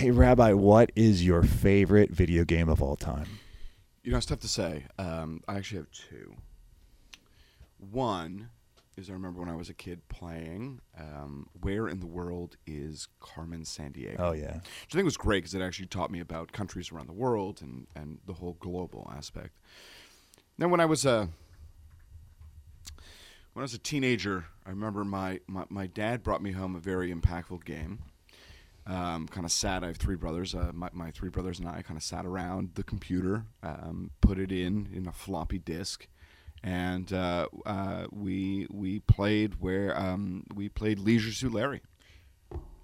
Hey, Rabbi, what is your favorite video game of all time? You know, it's tough to say. Um, I actually have two. One is I remember when I was a kid playing um, Where in the World is Carmen Sandiego? Oh, yeah. Which I think was great because it actually taught me about countries around the world and, and the whole global aspect. Then when I was a when I was a teenager, I remember my, my, my dad brought me home a very impactful game. Um, kind of sat. I have three brothers. Uh, my, my three brothers and I kind of sat around the computer, um, put it in in a floppy disk, and uh, uh, we we played where um, we played Leisure Suit Larry.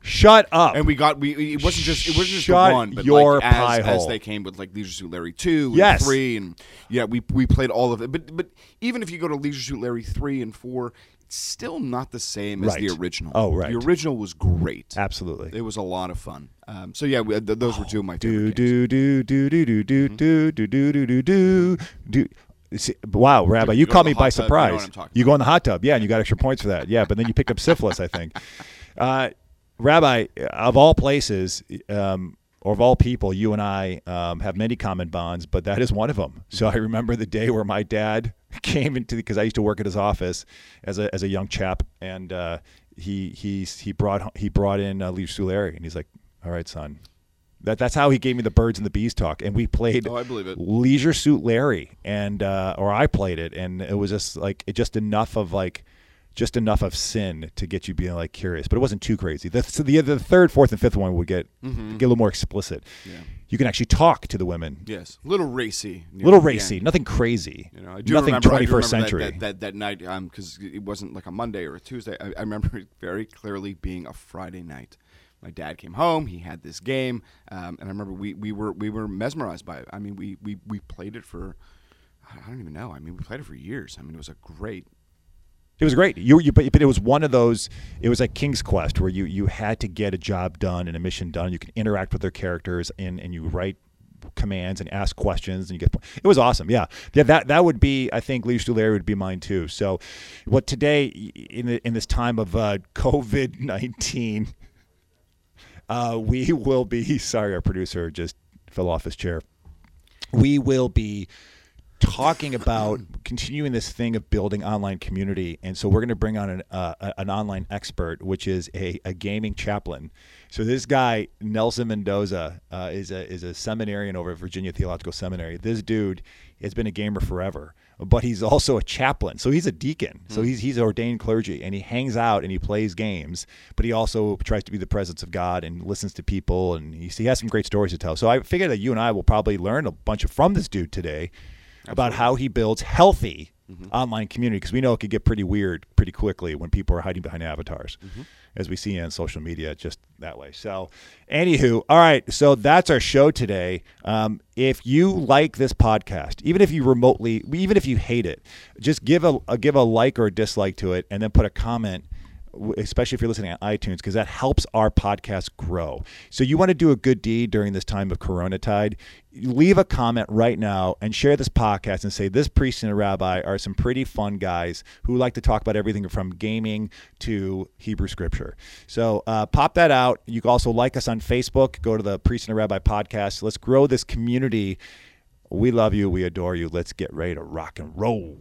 Shut up. And we got we it wasn't just it wasn't just Shut one, but your like as, as they came with like Leisure Suit Larry two, and Yes. three, and yeah, we we played all of it. But but even if you go to Leisure Suit Larry three and four, still not the same as the original. Oh, right. The original was great. Absolutely. It was a lot of fun. Um, so yeah, we, th- those were two of my do favorite games. do do do do do Mm-hmm. do do do do do do do. See, Wow, Rabbi, you you caught me by tub, you know surprise. I'm talking You go in the hot tub, yeah, and you got extra points for that. Yeah, but then you picked up syphilis, I think. Uh, Rabbi, of all places, um, or of all people, you and I um, have many common bonds, but that is one of them. So I remember the day where my dad came into because I used to work at his office as a as a young chap, and uh, he he he brought he brought in uh, Lee Larry, and he's like, "All right, son." That, that's how he gave me the birds and the bees talk, and we played Oh, I believe it. Leisure Suit Larry, and uh, or I played it, and it was just like it just enough of like just enough of sin to get you being like curious, but it wasn't too crazy. The so the, the third, fourth, and fifth one would get get a little more explicit. Yeah. You can actually talk to the women. Yes, A little racy. Little racy, nothing crazy. You know, I do nothing remember, I do 21st remember century. That, that, that, night, because it wasn't like a Monday or a Tuesday. I, I remember it very clearly being a Friday night. My dad came home. He had this game, um, and I remember we, we were we were mesmerized by it. I mean, we, we, we played it for I don't even know. I mean, we played it for years. I mean, it was a great. It was great. You, you, but, it was one of those. It was like King's Quest, where you you had to get a job done and a mission done. You can interact with their characters, and and you write commands and ask questions, and you get. It was awesome. Yeah, yeah. That that would be. I think Leisure Larry would be mine too. So, what today in the, in this time of uh, COVID nineteen, uh, we will be. Sorry, our producer just fell off his chair. We will be talking about continuing this thing of building online community and so we're going to bring on an, uh, an online expert which is a, a gaming chaplain. So this guy nelson mendoza uh, is, a, is a seminarian over at virginia theological seminary. This dude has been a gamer forever but he's also a chaplain. So he's a deacon. So he's, he's ordained clergy and he hangs out and he plays games but he also tries to be the presence of god and listens to people and he, he has some great stories to tell. So i figured that you and i will probably learn a bunch of, from this dude today about how he builds healthy online community because we know it could get pretty weird pretty quickly when people are hiding behind avatars as we see on social media just that way. So anywho all right so that's our show today. Um, if you like this podcast even if you remotely even if you hate it just give a, a give a like or a dislike to it and then put a comment especially if you're listening on iTunes, because that helps our podcast grow. So you want to do a good deed during this time of Corona tide, leave a comment right now and share this podcast and say this priest and a rabbi are some pretty fun guys who like to talk about everything from gaming to Hebrew scripture. So uh, pop that out. You can also like us on Facebook. Go to the priest and a rabbi podcast. Let's grow this community. We love you. We adore you. Let's get ready to rock and roll.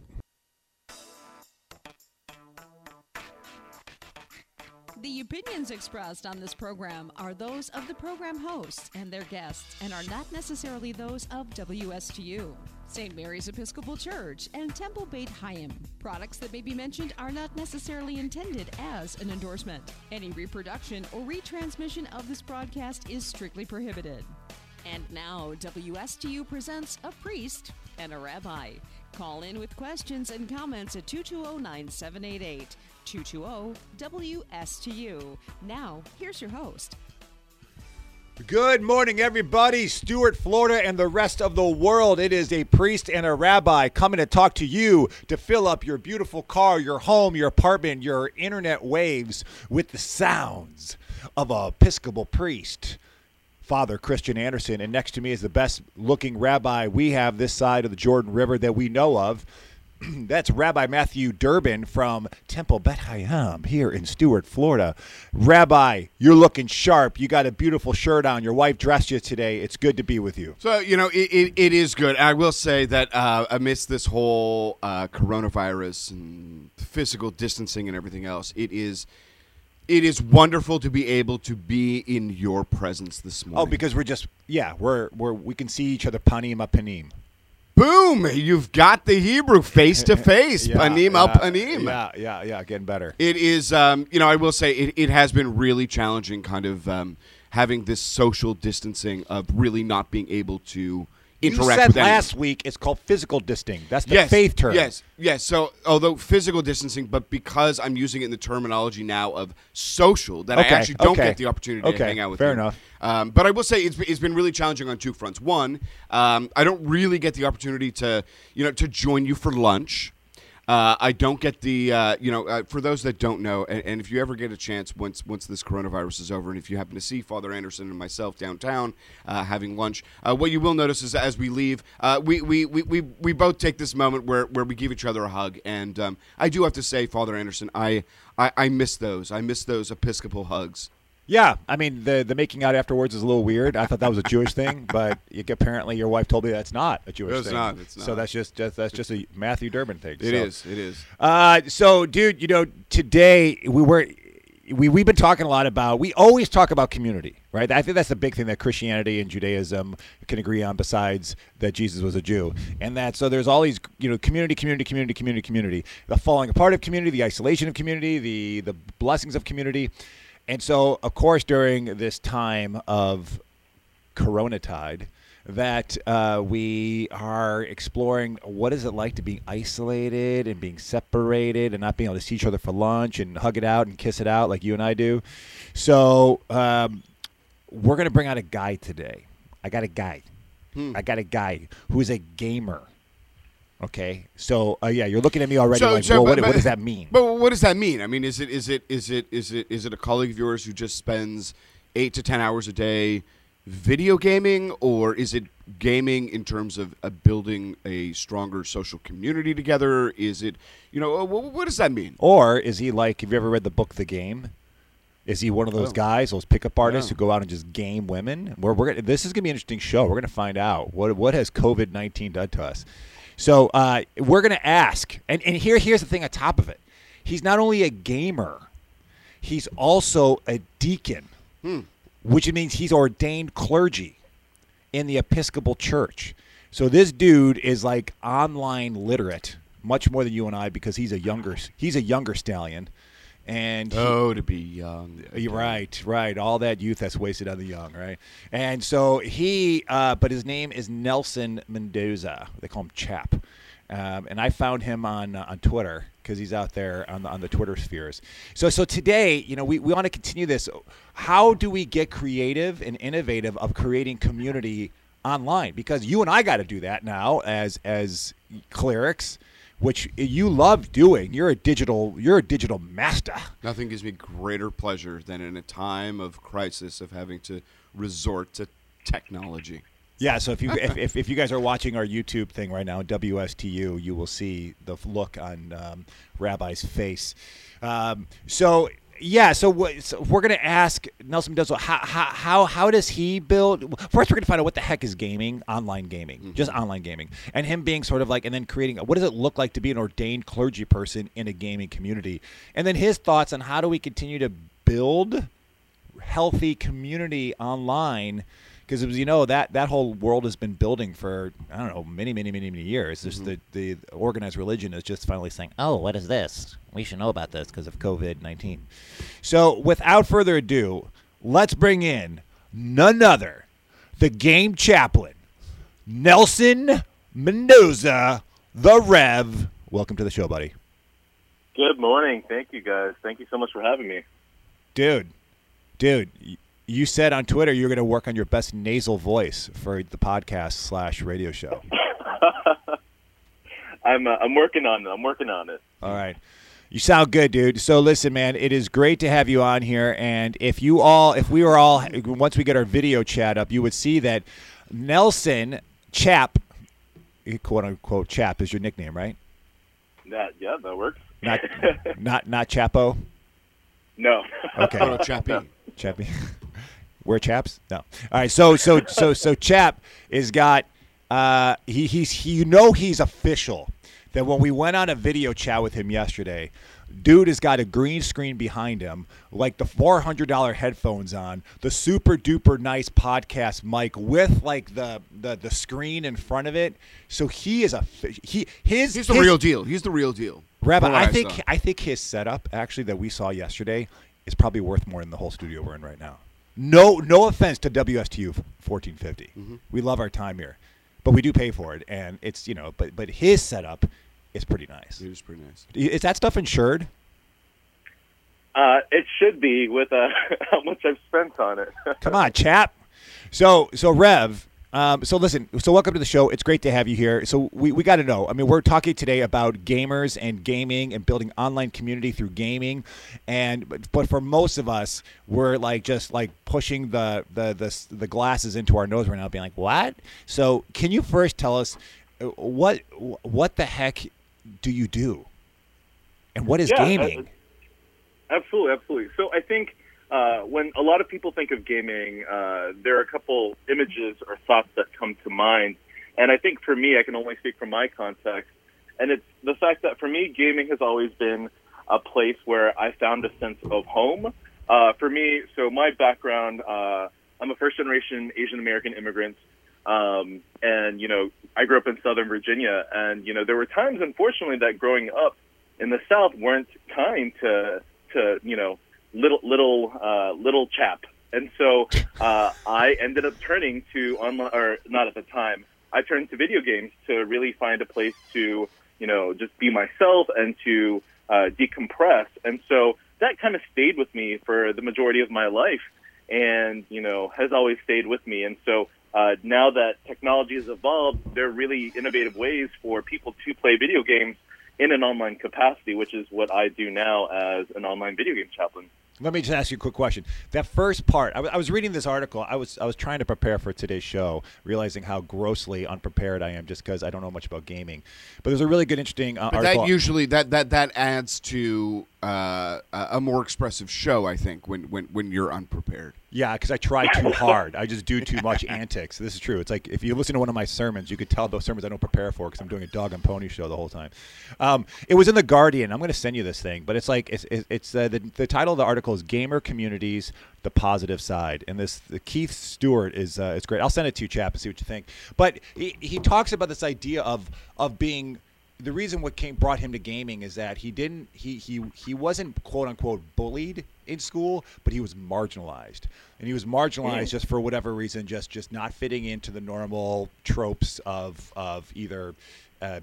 The opinions expressed on this program are those of the program hosts and their guests and are not necessarily those of WSTU, St. Mary's Episcopal Church, and Temple Beit HaYam. Products that may be mentioned are not necessarily intended as an endorsement. Any reproduction or retransmission of this broadcast is strictly prohibited. And now, WSTU presents a priest and a rabbi. Call in with questions and comments at 220 9788. 220 WSTU. Now, here's your host. Good morning, everybody. Stuart, Florida, and the rest of the world. It is a priest and a rabbi coming to talk to you to fill up your beautiful car, your home, your apartment, your internet waves with the sounds of a Episcopal priest. Father Christian Anderson, and next to me is the best looking rabbi we have this side of the Jordan River that we know of. That's Rabbi Matthew Durbin from Temple Bet Hayam here in Stuart, Florida. Rabbi, you're looking sharp. You got a beautiful shirt on. Your wife dressed you today. It's good to be with you. So you know, it, it, it is good. I will say that uh, amidst this whole uh, coronavirus and physical distancing and everything else, it is it is wonderful to be able to be in your presence this morning. Oh, because we're just yeah, we're we're we can see each other panim a panim. Boom, you've got the Hebrew face to face, panim al panim. Yeah, yeah, yeah, getting better. It is, um, you know, I will say it, it has been really challenging, kind of um, having this social distancing of really not being able to You said last week it's called physical distancing. That's the yes, faith term. Yes, yes. So, although physical distancing, but because I'm using it in the terminology now of social, that Okay, I actually don't okay. get the opportunity to hang out with fair you. enough. Um, but I will say it's, it's been really challenging on two fronts. One, um, I don't really get the opportunity to, you know, to join you for lunch. Uh, I don't get the, uh, you know, uh, for those that don't know, and, and if you ever get a chance once once this coronavirus is over, and if you happen to see Father Anderson and myself downtown uh, having lunch, uh, what you will notice is as we leave, uh, we, we, we, we, we both take this moment where, where we give each other a hug. And um, I do have to say, Father Anderson, I, I, I miss those. I miss those Episcopal hugs. Yeah, I mean the the making out afterwards is a little weird. I thought that was a Jewish thing, but you, apparently your wife told me that's not a Jewish It's thing. not, it's So that's just, just that's just a Matthew Durbin thing. It so. is. It is. Uh, so, dude, you know, today we were we we've been talking a lot about. We always talk about community, right? I think that's the big thing that Christianity and Judaism can agree on. Besides that, Jesus was a Jew, and that so there's all these, you know, community, community, community, community, community. The falling apart of community, the isolation of community, the the blessings of community, and so of course during this time of Corona tide that uh, we are exploring what is it like to be isolated and being separated and not being able to see each other for lunch and hug it out and kiss it out like you and I do. So um, we're going to bring out a guy today. I got a guy. I got a guy who is a gamer. Okay, so uh, yeah, you're looking at me already like, well, what, but- what does that mean? But what does that mean? I mean, is it is it is it is it is it a colleague of yours who just spends eight to ten hours a day video gaming, or is it gaming in terms of uh, building a stronger social community together? Is it you know uh, what, what does that mean? Or is he like? Have you ever read the book The Game? Is he one of those Oh. guys, those pickup artists No. who go out and just game women? We're, we're gonna, this is gonna be an interesting show. We're gonna find out what what has COVID nineteen done to us. So uh, we're gonna ask, and and here here's the thing on top of it. He's not only a gamer, he's also a deacon, which means he's ordained clergy in the Episcopal Church. So this dude is like online literate, much more than you and I, because he's a younger he's a younger stallion, and he- Oh, to be young. you're right, right. All that youth that's wasted on the young, right? And so he, uh, but his name is Nelson Mendoza. They call him Chap. Um, and I found him on uh, on Twitter because he's out there on the, on the Twitter spheres. So so today, you know, we, we want to continue this. How do we get creative and innovative of creating community online? Because you and I got to do that now as as clerics, which you love doing. You're a digital you're a digital master. Nothing gives me greater pleasure than in a time of crisis of having to resort to technology. Yeah, so if you if, if, if you guys are watching our YouTube thing right now, WSTU, you will see the look on um, Rabbi's face. Um, so yeah, so, what, so we're gonna ask Nelson Mendoza how, how how how does he build? First, we're gonna find out what the heck is gaming, online gaming, mm-hmm. just online gaming, and him being sort of like, and then creating what does it look like to be an ordained clergy person in a gaming community, and then his thoughts on how do we continue to build healthy community online because as you know that that whole world has been building for I don't know many many many many years. Just mm-hmm. the the organized religion is just finally saying, "Oh, what is this? We should know about this because of COVID nineteen. So, without further ado, let's bring in none other, the game chaplain, Nelson Mendoza, the Rev. Welcome to the show, buddy. Good morning. Thank you, guys. Thank you so much for having me. Dude, dude, you said on Twitter you're going to work on your best nasal voice for the podcast slash radio show. I'm uh, I'm working on it. I'm working on it. All right. You sound good, dude. So listen, man, it is great to have you on here. And if you all, if we were all, once we get our video chat up, you would see that Nelson Chap, quote unquote Chap, is your nickname, right? That yeah, that works. Not not not Chapo. no. Okay. Oh, no, Chappie. Chappy. Wear chaps? No. All right. So so so so Chap is got uh he he's he, you know he's official. That when we went on a video chat with him yesterday, dude has got a green screen behind him, like the four hundred dollar headphones on, the super duper nice podcast mic with like the the the screen in front of it. So he is a he his He's the his- real deal. He's the real deal. Rabbi, I think saw. I think his setup actually that we saw yesterday is probably worth more than the whole studio we're in right now. No, no offense to WSTU 1450. Mm-hmm. We love our time here, but we do pay for it, and it's you know, but but his setup is pretty nice. It was pretty nice. Is that stuff insured? Uh, it should be with uh, how much I've spent on it. Come on, chap. So so Rev. Um, so listen. So welcome to the show. It's great to have you here. So we, we got to know. I mean, we're talking today about gamers and gaming and building online community through gaming, and but, but for most of us, we're like just like pushing the the the, the glasses into our nose right now, being like, what? So can you first tell us uh, what what the heck do you do, and what is Yeah, gaming? Absolutely, absolutely. So I think uh, when a lot of people think of gaming, uh, there are a couple images or thoughts that come to mind. And I think for me, I can only speak from my context. And it's the fact that for me, gaming has always been a place where I found a sense of home. Uh, for me, so my background, uh, I'm a first generation Asian American immigrant. Um, and, you know, I grew up in Southern Virginia. And, you know, there were times, unfortunately, that growing up in the South weren't kind to, to you know, little, little, uh, little chap. And so uh, I ended up turning to online, or not at the time, I turned to video games to really find a place to, you know, just be myself and to uh, decompress. And so that kind of stayed with me for the majority of my life and, you know, has always stayed with me. And so uh, now that technology has evolved, there are really innovative ways for people to play video games in an online capacity, which is what I do now as an online video game chaplain. Let me just ask you a quick question. That first part, I, w- I was reading this article. I was I was trying to prepare for today's show, realizing how grossly unprepared I am, just because I don't know much about gaming. But there's a really good, interesting uh, But article. that usually that that that adds to uh, a more expressive show. I think when when when you're unprepared. yeah, because I try too hard. I just do too much antics. This is true. It's like if you listen to one of my sermons, you could tell those sermons I don't prepare for because I'm doing a dog and pony show the whole time. Um, it was in the Guardian. I'm going to send you this thing, but it's like it's it's, uh, the the title of the article is "Gamer Communities: The Positive Side," and this Keith Stewart is uh, it's great. I'll send it to you, chap, and see what you think. But he, he talks about this idea of of being the reason what came brought him to gaming is that he didn't he he he wasn't quote unquote bullied in school, but he was marginalized, and he was marginalized just for whatever reason, just just not fitting into the normal tropes of of either. Uh,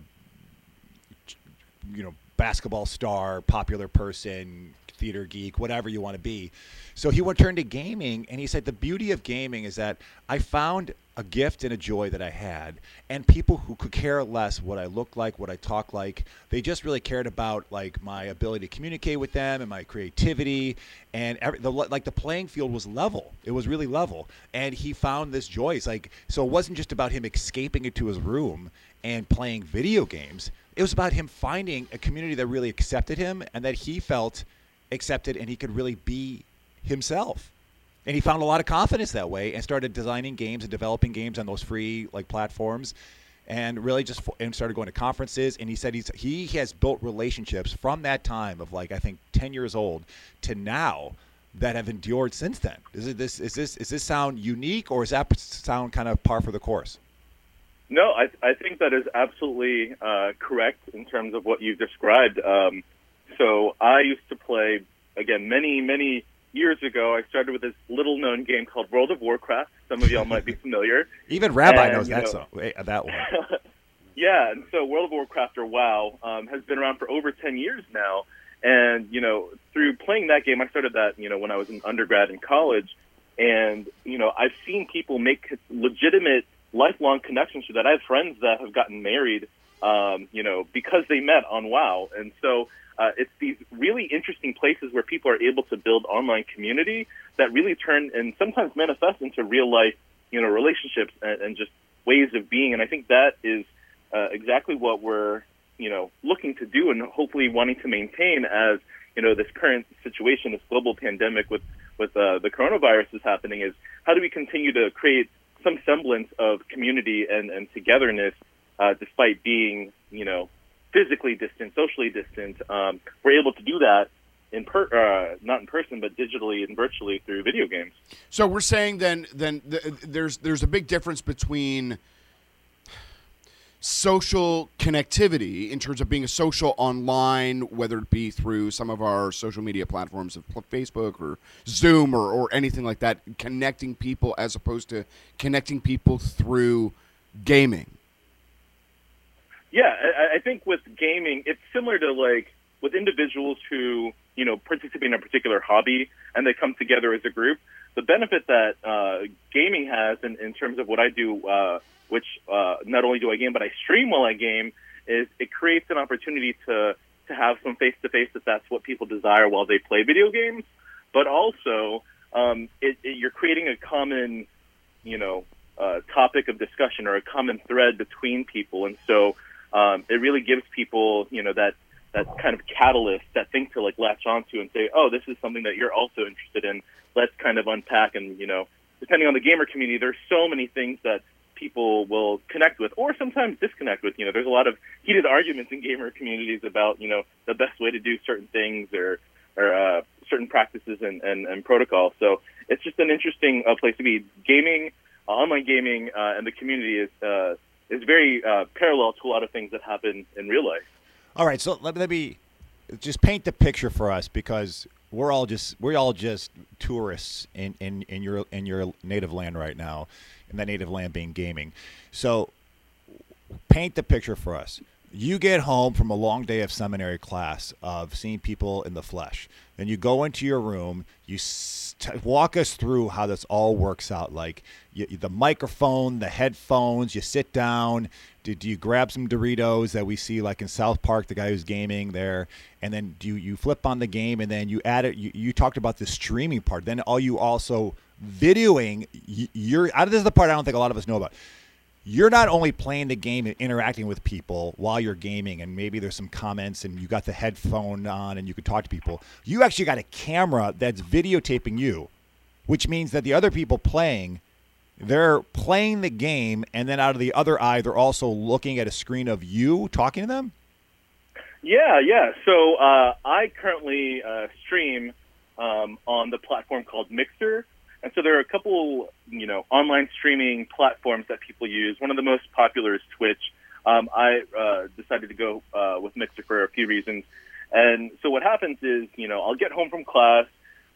you know, basketball star, popular person, theater geek, whatever you want to be. So he went turned to gaming, and he said the beauty of gaming is that I found a gift and a joy that I had, and people who could care less what I look like, what I talk like. They just really cared about like my ability to communicate with them and my creativity, and every, the like the playing field was level. It was really level, and he found this joy. It's like so it wasn't just about him escaping into his room and playing video games. It was about him finding a community that really accepted him and that he felt accepted and he could really be himself. And he found a lot of confidence that way and started designing games and developing games on those free like platforms and really just and started going to conferences and he said he's he has built relationships from that time of like I think 10 years old to now that have endured since then. Is it this is this is this sound unique or is that sound kind of par for the course? No, I, I think that is absolutely uh, correct in terms of what you've described. Um, so I used to play, again, many, many years ago. I started with this little known game called World of Warcraft. Some of y'all might be familiar. Even Rabbi And, knows that know- song, eh, that one. Yeah, and so World of Warcraft or WoW um, has been around for over 10 years now. And, you know, through playing that game, I started that, you know, when I was an undergrad in college. And, you know, I've seen people make legitimate lifelong connections to that. I have friends that have gotten married, um, you know, because they met on WoW. And so uh, it's these really interesting places where people are able to build online community that really turn and sometimes manifest into real life, you know, relationships and, and just ways of being. And I think that is uh, exactly what we're, you know looking to do and hopefully wanting to maintain as you know this current situation, this global pandemic with with uh, the coronavirus is happening is how do we continue to create some semblance of community and, and togetherness uh, despite being you know physically distant, socially distant. Um, we're able to do that in per, uh, not in person, but digitally and virtually through video games. So we're saying then then th- there's there's a big difference between social connectivity in terms of being a social online, whether it be through some of our social media platforms of Facebook or Zoom or, or anything like that, connecting people as opposed to connecting people through gaming. Yeah, I, I think with gaming, it's similar to like with individuals who you know participate in a particular hobby and they come together as a group. The benefit that uh, gaming has in, in terms of what I do. Uh, which uh, not only do I game, but I stream while I game, is it creates an opportunity to to have some face to face if that's what people desire while they play video games. But also, um, it, it, you're creating a common, you know, uh, topic of discussion or a common thread between people, and so um, it really gives people, you know, that that kind of catalyst, that thing to like latch onto and say, oh, this is something that you're also interested in. Let's kind of unpack and you know, depending on the gamer community, there's so many things that people will connect with or sometimes disconnect with. You know, there's a lot of heated arguments in gamer communities about, you know, the best way to do certain things or, or uh, certain practices and, and, and protocols. So it's just an interesting uh, place to be. Gaming, uh, online gaming, uh, and the community is, uh, is very uh, parallel to a lot of things that happen in real life. All right, so let, let me just paint the picture for us because we're all just we're all just tourists in, in, in your in your native land right now, and that native land being gaming. So paint the picture for us. You get home from a long day of seminary class of seeing people in the flesh. Then you go into your room. You st- walk us through how this all works out. Like you, the microphone, the headphones. You sit down. Do, do you grab some Doritos that we see like in South Park, the guy who's gaming there, and then do you, you flip on the game and then you add it. You, you talked about the streaming part. Then all you also videoing. You're this is the part I don't think a lot of us know about you're not only playing the game and interacting with people while you're gaming and maybe there's some comments and you got the headphone on and you can talk to people you actually got a camera that's videotaping you which means that the other people playing they're playing the game and then out of the other eye they're also looking at a screen of you talking to them? Yeah yeah. So uh, i currently uh, stream um, on the platform called mixer. And so there are a couple, you know, online streaming platforms that people use. One of the most popular is Twitch. Um, I uh, decided to go uh, with Mixer for a few reasons. And so what happens is, you know, I'll get home from class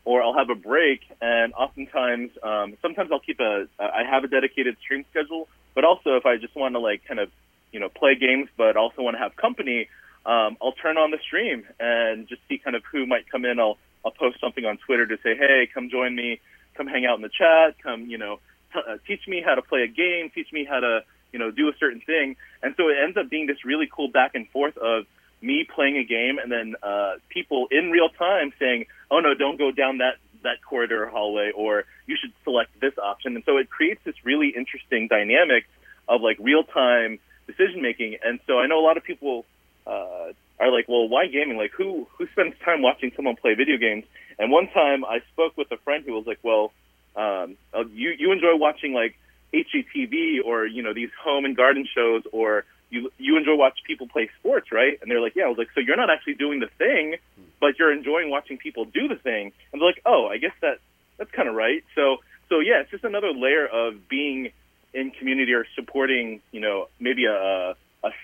or I'll have a break, and oftentimes, um, sometimes I'll keep a, I have a dedicated stream schedule, but also if I just want to like kind of, you know, play games, but also want to have company, um, I'll turn on the stream and just see kind of who might come in. I'll, I'll post something on Twitter to say, hey, come join me come hang out in the chat, come, you know, t- uh, teach me how to play a game, teach me how to, you know, do a certain thing. And so it ends up being this really cool back and forth of me playing a game and then uh, people in real time saying, oh no, don't go down that, that corridor or hallway, or you should select this option. And so it creates this really interesting dynamic of like real time decision making. And so I know a lot of people uh, are like, well, why gaming? Like, who who spends time watching someone play video games? And one time I spoke with a friend who was like, well, um, uh, you, you enjoy watching like HGTV or, you know, these home and garden shows or you, you enjoy watching people play sports, right? And they're like, yeah, I was like, so you're not actually doing the thing, but you're enjoying watching people do the thing. And they're like, oh, I guess that, that's kind of right. So, so yeah, it's just another layer of being in community or supporting, you know, maybe a, a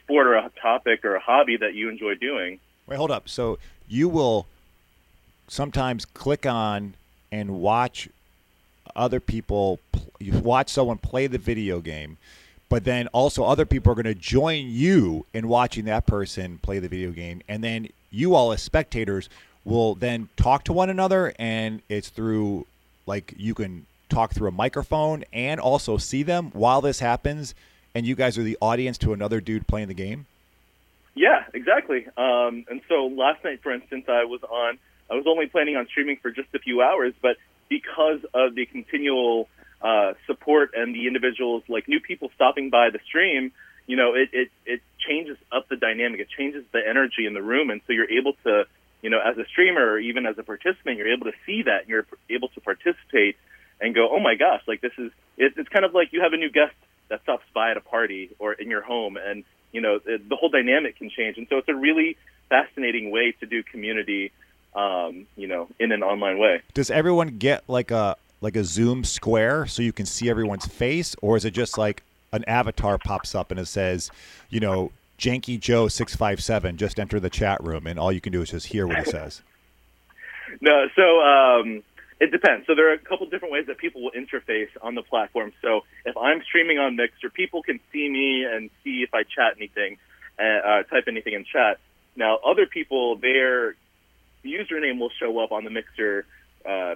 sport or a topic or a hobby that you enjoy doing. Wait, hold up. So you will sometimes click on and watch other people you watch someone play the video game but then also other people are going to join you in watching that person play the video game and then you all as spectators will then talk to one another and it's through like you can talk through a microphone and also see them while this happens and you guys are the audience to another dude playing the game yeah exactly um, and so last night for instance i was on I was only planning on streaming for just a few hours, but because of the continual uh, support and the individuals, like new people stopping by the stream, you know, it, it, it changes up the dynamic. It changes the energy in the room. And so you're able to, you know, as a streamer or even as a participant, you're able to see that and you're able to participate and go, oh my gosh, like this is, it's, it's kind of like you have a new guest that stops by at a party or in your home and, you know, the, the whole dynamic can change. And so it's a really fascinating way to do community, um, you know, in an online way. Does everyone get like a like a Zoom square so you can see everyone's face, or is it just like an avatar pops up and it says, you know, Janky Joe six five seven, just enter the chat room, and all you can do is just hear what he says. No, so um, it depends. So there are a couple different ways that people will interface on the platform. So if I'm streaming on Mixer, people can see me and see if I chat anything, uh, uh, type anything in chat. Now, other people, their username will show up on the Mixer uh,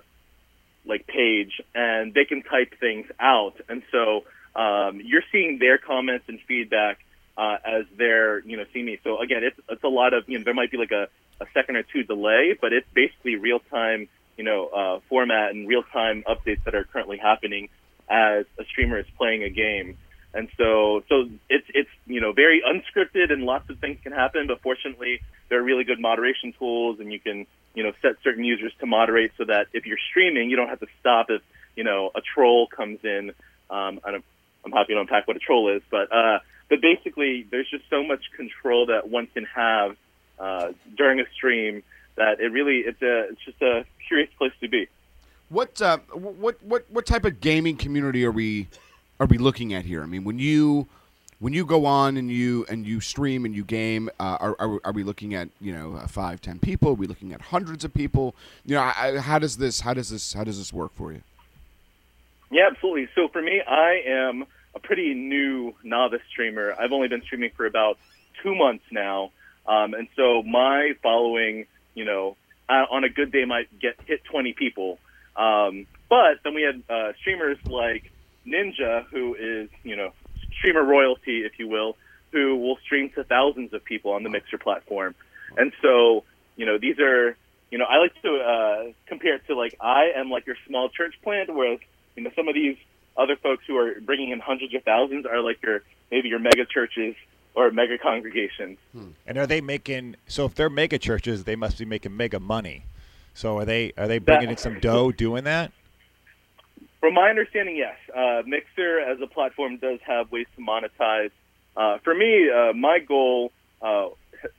like page, and they can type things out, and so um, you're seeing their comments and feedback uh, as they're you know seeing me. So again, it's it's a lot of you know there might be like a, a second or two delay, but it's basically real time you know uh, format and real time updates that are currently happening as a streamer is playing a game. And so, so it's it's you know very unscripted and lots of things can happen. But fortunately, there are really good moderation tools, and you can you know set certain users to moderate so that if you're streaming, you don't have to stop if you know a troll comes in. Um, I'm, I'm happy to unpack what a troll is, but uh, but basically, there's just so much control that one can have uh, during a stream that it really it's a it's just a curious place to be. What uh, what what what type of gaming community are we are we looking at here? I mean, when you when you go on and you and you stream and you game, uh, are, are, are we looking at you know uh, five, ten people? Are we looking at hundreds of people? You know, I, how does this how does this how does this work for you? Yeah, absolutely. So for me, I am a pretty new novice streamer. I've only been streaming for about two months now, um, and so my following, you know, uh, on a good day might get hit 20 people. Um, but then we had uh, streamers like Ninja, who is you know streamer royalty, if you will, who will stream to thousands of people on the Mixer platform. And so, you know, these are, you know, I like to uh, compare it to like I am like your small church plant, whereas you know some of these other folks who are bringing in hundreds of thousands are like your maybe your mega churches or mega congregations. And are they making? So if they're mega churches, they must be making mega money. So are they are they bringing in some dough doing that? From my understanding, yes. Uh, Mixer as a platform does have ways to monetize. Uh, for me, uh, my goal uh,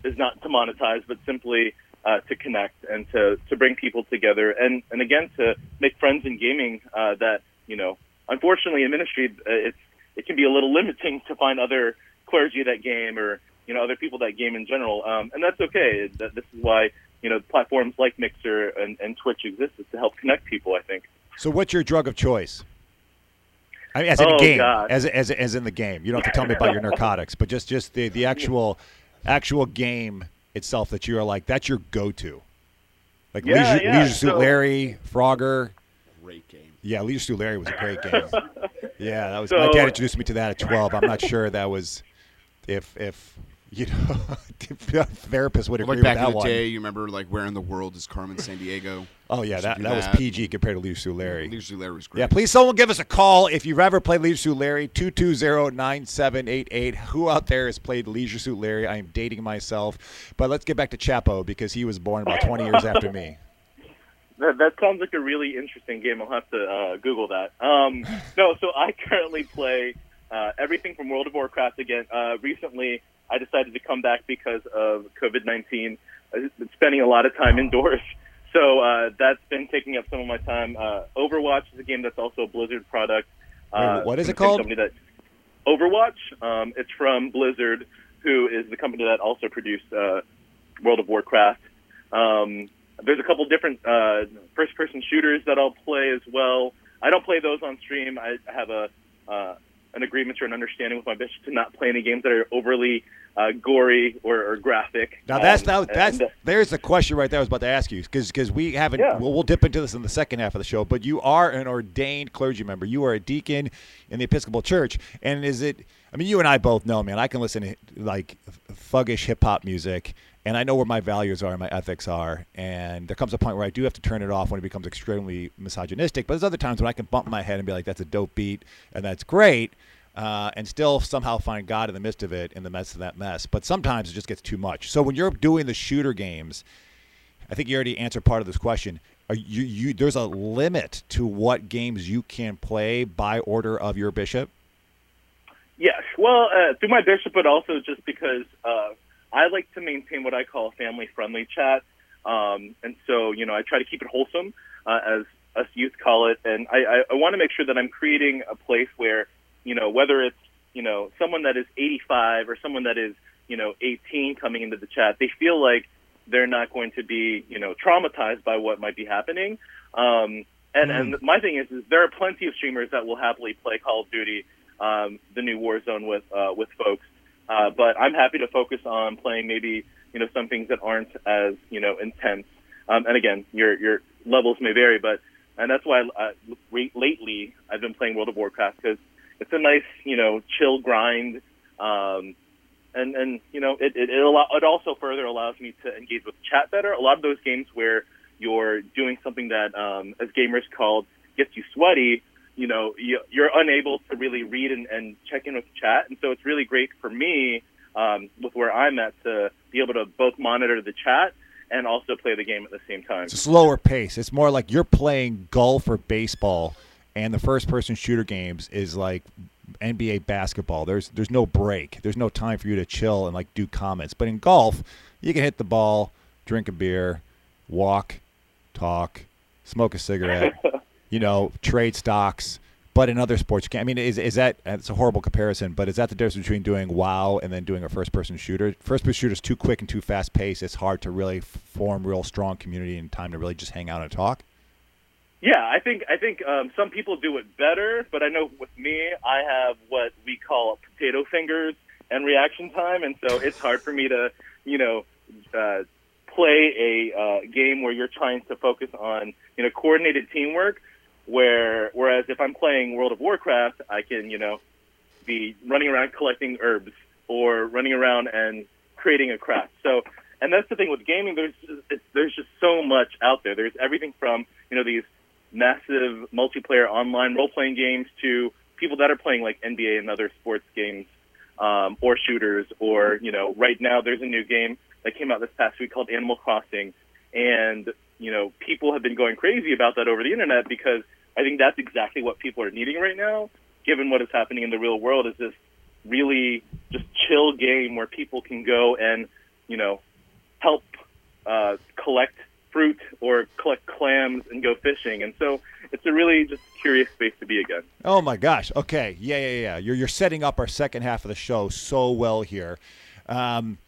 is not to monetize, but simply uh, to connect and to, to bring people together, and, and again to make friends in gaming. Uh, that you know, unfortunately, in ministry, it's it can be a little limiting to find other clergy that game or you know other people that game in general, um, and that's okay. That- This is why you know platforms like Mixer and, and Twitch exist is to help connect people. I think. So what's your drug of choice? I mean, as in Oh, the game, God. as as as in the game. You don't have to tell me about your narcotics, but just just the the actual actual game itself that you are like that's your go to. Like Yeah, Leisure, yeah, Leisure Suit so- Larry, Frogger. Great game. Yeah, Leisure Suit Larry was a great game. yeah, that was So- my dad introduced me to that at twelve. I'm not sure that was if if you know if a therapist would agree Like back with that in the one. day, you remember like where in the world is Carmen Sandiego? Oh yeah, Used to that, that was. PG compared to Leisure Suit Larry. Usually Larry's great. Yeah, please someone give us a call if you've ever played Leisure Suit Larry, 220-9788. Who out there has played Leisure Suit Larry? I am dating myself. But let's get back to Chapo because he was born about 20 years after me. That, that sounds like a really interesting game. I'll have to uh, Google that. Um, no, so I currently play uh, everything from World of Warcraft again. Uh, recently, I decided to come back because of COVID 19, uh, spending a lot of time indoors. So uh, that's been taking up some of my time. Uh, Overwatch is a game that's also a Blizzard product. Uh, what is it called? Company that, Overwatch. Um, it's from Blizzard, who is the company that also produced uh, World of Warcraft. Um, there's a couple different uh, first-person shooters that I'll play as well. I don't play those on stream. I have a uh, an agreement or an understanding with my bishop to not play any games that are overly uh, gory or, or graphic. Now that's Um, that, that's and, there's the question right there I was about to ask you because we haven't Yeah. well we'll dip into this in the second half of the show but you are an ordained clergy member you are a deacon in the Episcopal Church and is it I mean you and I both know man I can listen to like thuggish hip hop music and I know where my values are and my ethics are and there comes a point where I do have to turn it off when it becomes extremely misogynistic but there's other times when I can bump my head and be like that's a dope beat and that's great uh, and still somehow find God in the midst of it, in the midst of that mess. But sometimes it just gets too much. So when you're doing the shooter games, I think you already answered part of this question. Are you, you there's a limit to what games you can play by order of your bishop. Yes, well, uh, through my bishop, but also just because uh, I like to maintain what I call a family-friendly chat, um, and so you know I try to keep it wholesome, uh, as us youth call it, and I, I, I want to make sure that I'm creating a place where you know whether it's you know someone that is 85 or someone that is you know 18 coming into the chat, they feel like they're not going to be you know traumatized by what might be happening. Um, and Mm. and my thing is, is there are plenty of streamers that will happily play Call of Duty, um, the new Warzone with uh, with folks. Uh, but I'm happy to focus on playing maybe you know some things that aren't as you know intense. Um, and again, your your levels may vary, but and that's why uh, re- lately I've been playing World of Warcraft because it's a nice you know chill grind. Um, and and you know it it it, it also further allows me to engage with chat better. A lot of those games where you're doing something that um, as gamers called gets you sweaty, you know you, you're unable to really read and, and check in with chat, and so it's really great for me um, with where I'm at to be able to both monitor the chat and also play the game at the same time. It's a slower pace. It's more like you're playing golf or baseball, and the first-person shooter games is like NBA basketball. There's there's no break. There's no time for you to chill and like do comments. But in golf, you can hit the ball, drink a beer, walk, talk, smoke a cigarette, you know, trade stocks. But in other sports, you can't. I mean, is is that? It's a horrible comparison, but is that the difference between doing WoW and then doing a first-person shooter? First-person shooter is too quick and too fast-paced. It's hard to really form real strong community and time to really just hang out and talk. Yeah, I think I think um, some people do it better, but I know with me, I have what we call potato fingers and reaction time, and so it's hard for me to, you know, uh, play a uh, game where you're trying to focus on, you know, coordinated teamwork. Where whereas if I'm playing World of Warcraft, I can, you know, be running around collecting herbs or running around and creating a craft. So, and that's the thing with gaming. There's it's, there's just so much out there. There's everything from you know these massive multiplayer online role playing games to people that are playing like NBA and other sports games um, or shooters. Or you know, right now there's a new game that came out this past week called Animal Crossing, and you know people have been going crazy about that over the internet because I think that's exactly what people are needing right now, given what is happening in the real world. Is this really just chill game where people can go and you know help uh, collect fruit or collect clams and go fishing. And so it's a really just curious space to be again. Oh my gosh. Okay. Yeah, yeah, yeah. You're you're setting up our second half of the show so well here. Um,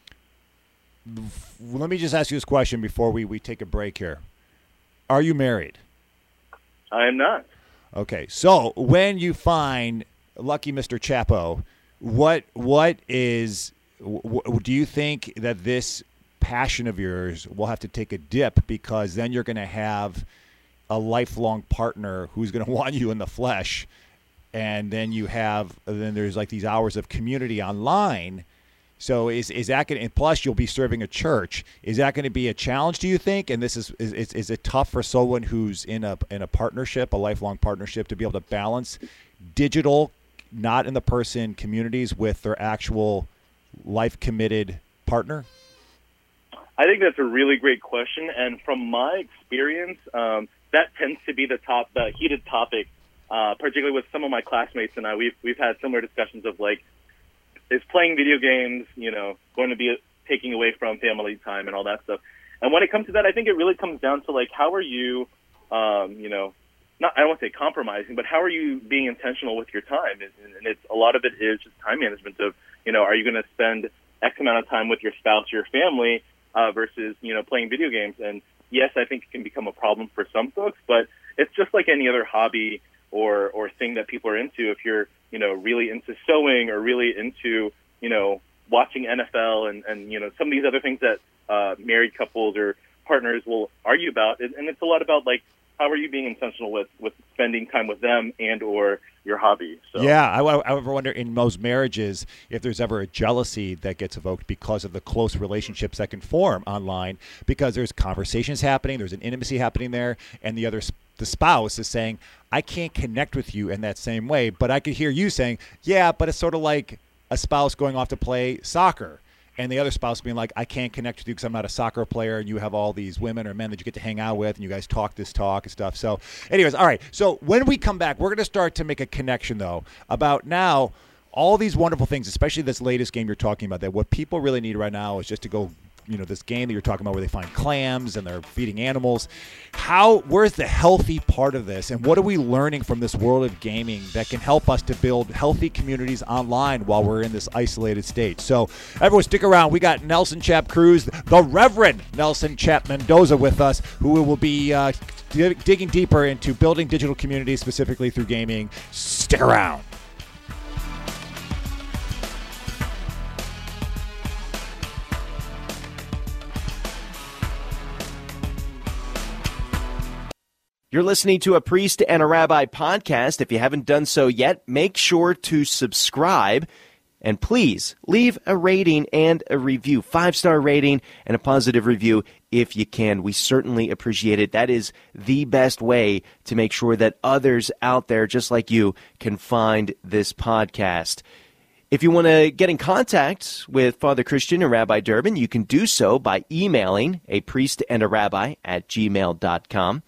let me just ask you this question before we, we take a break here. Are you married? I am not. Okay. So when you find lucky Mr. Chapo, what what is w- w- do you think that this passion of yours will have to take a dip because then you're going to have a lifelong partner who's going to want you in the flesh and then you have then there's like these hours of community online so is is that going and plus you'll be serving a church. Is that going to be a challenge do you think? And this is is, is is it tough for someone who's in a in a partnership a lifelong partnership to be able to balance digital not in the person communities with their actual life committed partner? I think that's a really great question, and from my experience, um, that tends to be the top, the heated topic, uh, particularly with some of my classmates and I. We've we've had similar discussions of like, is playing video games, you know, going to be taking away from family time and all that stuff. And when it comes to that, I think it really comes down to like, how are you, um, you know, not I don't want to say compromising, but how are you being intentional with your time? And, it's a lot of it is just time management. Of you know, are you going to spend X amount of time with your spouse, your family, uh, versus you know playing video games? And yes, I think it can become a problem for some folks, but it's just like any other hobby or or thing that people are into. If you're you know really into sewing or really into you know watching NFL and and you know some of these other things that uh, married couples or partners will argue about, and it's a lot about like how are you being intentional with with spending time with them and or your hobby. So Yeah, I, I, ever wonder in most marriages if there's ever a jealousy that gets evoked because of the close relationships that can form online, because there's conversations happening, there's an intimacy happening there, and the other the spouse is saying, I can't connect with you in that same way. But I could hear you saying, yeah, but it's sort of like a spouse going off to play soccer. And the other spouse being like, I can't connect with you because I'm not a soccer player, and you have all these women or men that you get to hang out with, and you guys talk this talk and stuff. So, anyways, all right. So when we come back, we're going to start to make a connection though about now all these wonderful things, especially this latest game you're talking about. That what people really need right now is just to go you know this game that you're talking about where they find clams and they're feeding animals. How where's the healthy part of this and what are we learning from this world of gaming that can help us to build healthy communities online while we're in this isolated state? So everyone stick around. We got nelson chap cruz the reverend nelson chap mendoza with us who will be uh, digging deeper into building digital communities specifically through gaming. Stick around You're listening to a Priest and a Rabbi podcast. If you haven't done so yet, make sure to subscribe. And please leave a rating and a review, five star rating and a positive review if you can. We certainly appreciate it. That is the best way to make sure that others out there, just like you, can find this podcast. If you want to get in contact with Father Christian and Rabbi Durbin, you can do so by emailing a priest and a rabbi at gmail.com.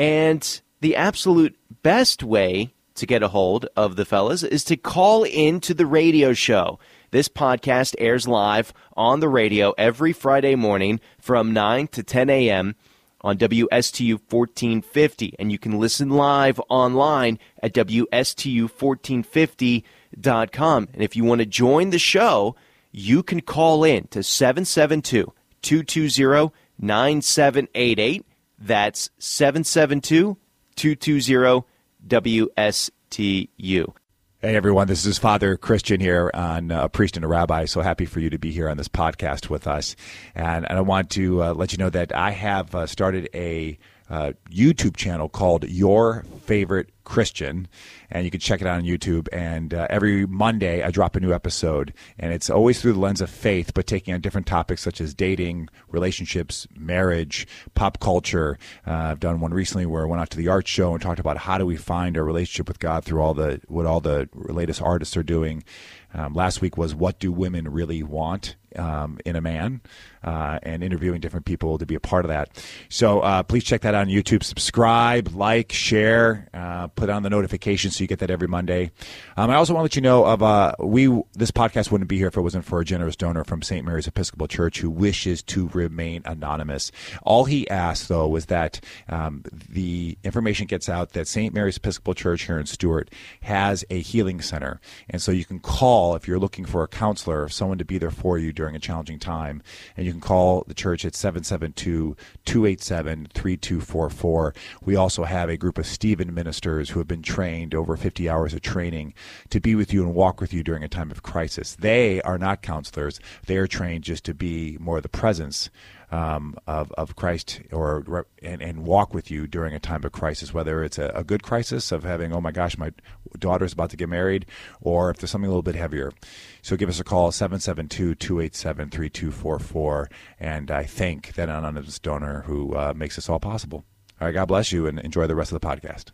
And the absolute best way to get a hold of the fellas is to call in to the radio show. This podcast airs live on the radio every Friday morning from 9 to 10 a.m. on WSTU 1450. And you can listen live online at WSTU1450.com. And if you want to join the show, you can call in to 772 220 9788. That's 772 220 WSTU. Hey everyone, this is Father Christian here on uh, Priest and a Rabbi. So happy for you to be here on this podcast with us. And, and I want to uh, let you know that I have uh, started a uh, YouTube channel called Your Favorite Christian, and you can check it out on YouTube. And uh, every Monday, I drop a new episode, and it's always through the lens of faith, but taking on different topics such as dating, relationships, marriage, pop culture. Uh, I've done one recently where I went out to the art show and talked about how do we find our relationship with God through all the what all the latest artists are doing. Um, last week was what do women really want um, in a man, uh, and interviewing different people to be a part of that. So uh, please check that out on YouTube. Subscribe, like, share, uh, put on the notifications so you get that every Monday. Um, I also want to let you know of uh, we this podcast wouldn't be here if it wasn't for a generous donor from St. Mary's Episcopal Church who wishes to remain anonymous. All he asked though was that um, the information gets out that St. Mary's Episcopal Church here in Stuart has a healing center, and so you can call if you're looking for a counselor, or someone to be there for you during a challenging time, and you can call the church at 772 287 3244. We also have a group of Stephen ministers who have been trained over 50 hours of training to be with you and walk with you during a time of crisis. They are not counselors, they are trained just to be more the presence um, of, of Christ or and, and walk with you during a time of crisis, whether it's a, a good crisis of having, oh my gosh, my daughter's about to get married, or if there's something a little bit heavier. So give us a call, 772 287 3244. And I thank that anonymous donor who uh, makes this all possible. All right, God bless you and enjoy the rest of the podcast.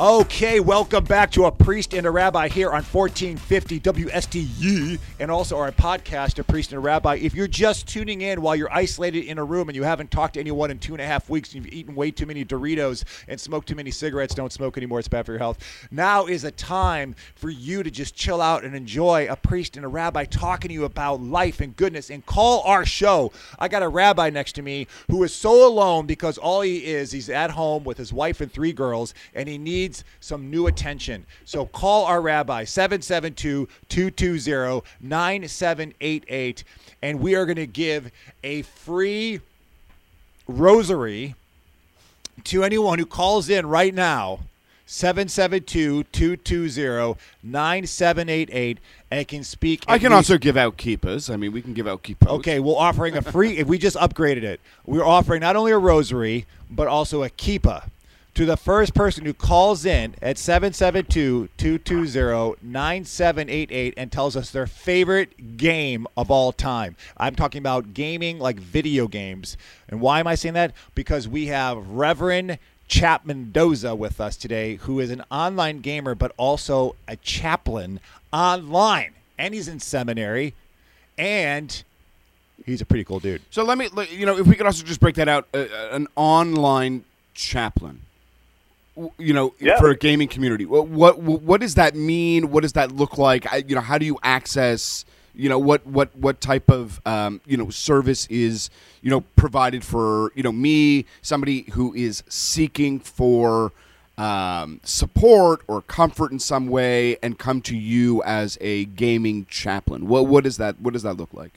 Okay, welcome back to a priest and a rabbi here on 1450 WSTU and also our podcast, A Priest and a Rabbi. If you're just tuning in while you're isolated in a room and you haven't talked to anyone in two and a half weeks, and you've eaten way too many Doritos and smoked too many cigarettes, don't smoke anymore, it's bad for your health. Now is a time for you to just chill out and enjoy a priest and a rabbi talking to you about life and goodness and call our show. I got a rabbi next to me who is so alone because all he is, he's at home with his wife and three girls, and he needs needs some new attention. So call our rabbi, 772 220 9788, and we are going to give a free rosary to anyone who calls in right now. 772-220-9788 and can speak I can least- also give out kippahs I mean, we can give out kippahs Okay, we're offering a free. if we just upgraded it, we're offering not only a rosary but also a kippah to the first person who calls in at 772-220-9788 and tells us their favorite game of all time. I'm talking about gaming like video games. And why am I saying that? Because we have Reverend Chap Mendoza with us today, who is an online gamer but also a chaplain online. And he's in seminary. And he's a pretty cool dude. So let me, you know, if we could also just break that out, uh, uh, an online chaplain. You know, Yeah. for a gaming community, what, what what does that mean? What does that look like? I, you know, how do you access? You know, what what what type of um, you know service is you know provided for you know me, somebody who is seeking for um, support or comfort in some way, and come to you as a gaming chaplain. What what does that what does that look like?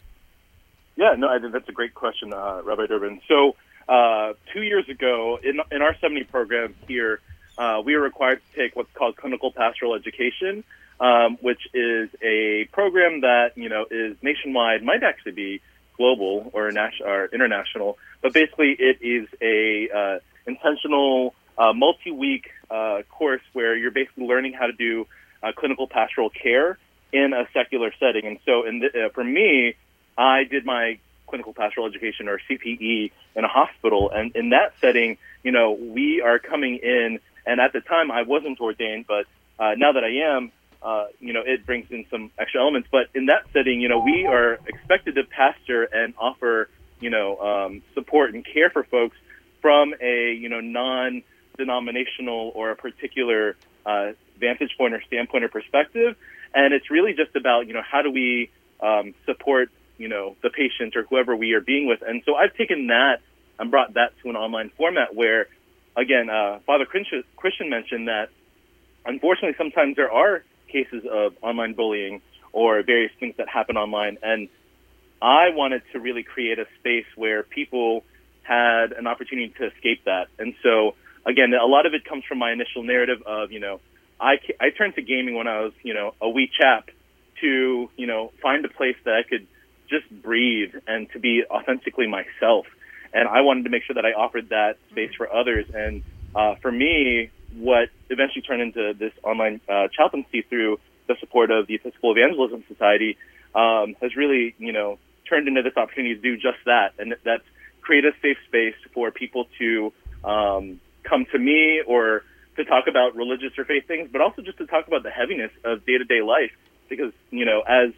Yeah, no, I think that's a great question, uh, Rabbi Durbin. So, uh, two years ago, in in our 70 program here, uh, we are required to take what's called clinical pastoral education, um, which is a program that you know is nationwide, might actually be global or, nat- or international, but basically it is a uh, intentional uh, multi-week uh, course where you're basically learning how to do uh, clinical pastoral care in a secular setting. And so, in the, uh, for me, I did my clinical pastoral education or CPE in a hospital, and in that setting, you know, we are coming in, and at the time I wasn't ordained, but uh, now that I am, uh, you know, it brings in some extra elements. But in that setting, you know, we are expected to pastor and offer, you know, um, support and care for folks from a, you know, non-denominational or a particular uh, vantage point or standpoint or perspective. And it's really just about, you know, how do we um, support, you know, the patient or whoever we are being with. And so I've taken that and brought that to an online format where, again, uh, Father Christian mentioned that unfortunately sometimes there are cases of online bullying or various things that happen online. And I wanted to really create a space where people had an opportunity to escape that. And so, again, a lot of it comes from my initial narrative of, you know, I, I turned to gaming when I was, you know, a wee chap to, you know, find a place that I could just breathe and to be authentically myself. And I wanted to make sure that I offered that space for others. And uh, for me, what eventually turned into this online uh, chaplaincy through the support of the Episcopal Evangelism Society um, has really, you know, turned into this opportunity to do just that. And that's create a safe space for people to um, come to me or to talk about religious or faith things, but also just to talk about the heaviness of day to day life. Because, you know, as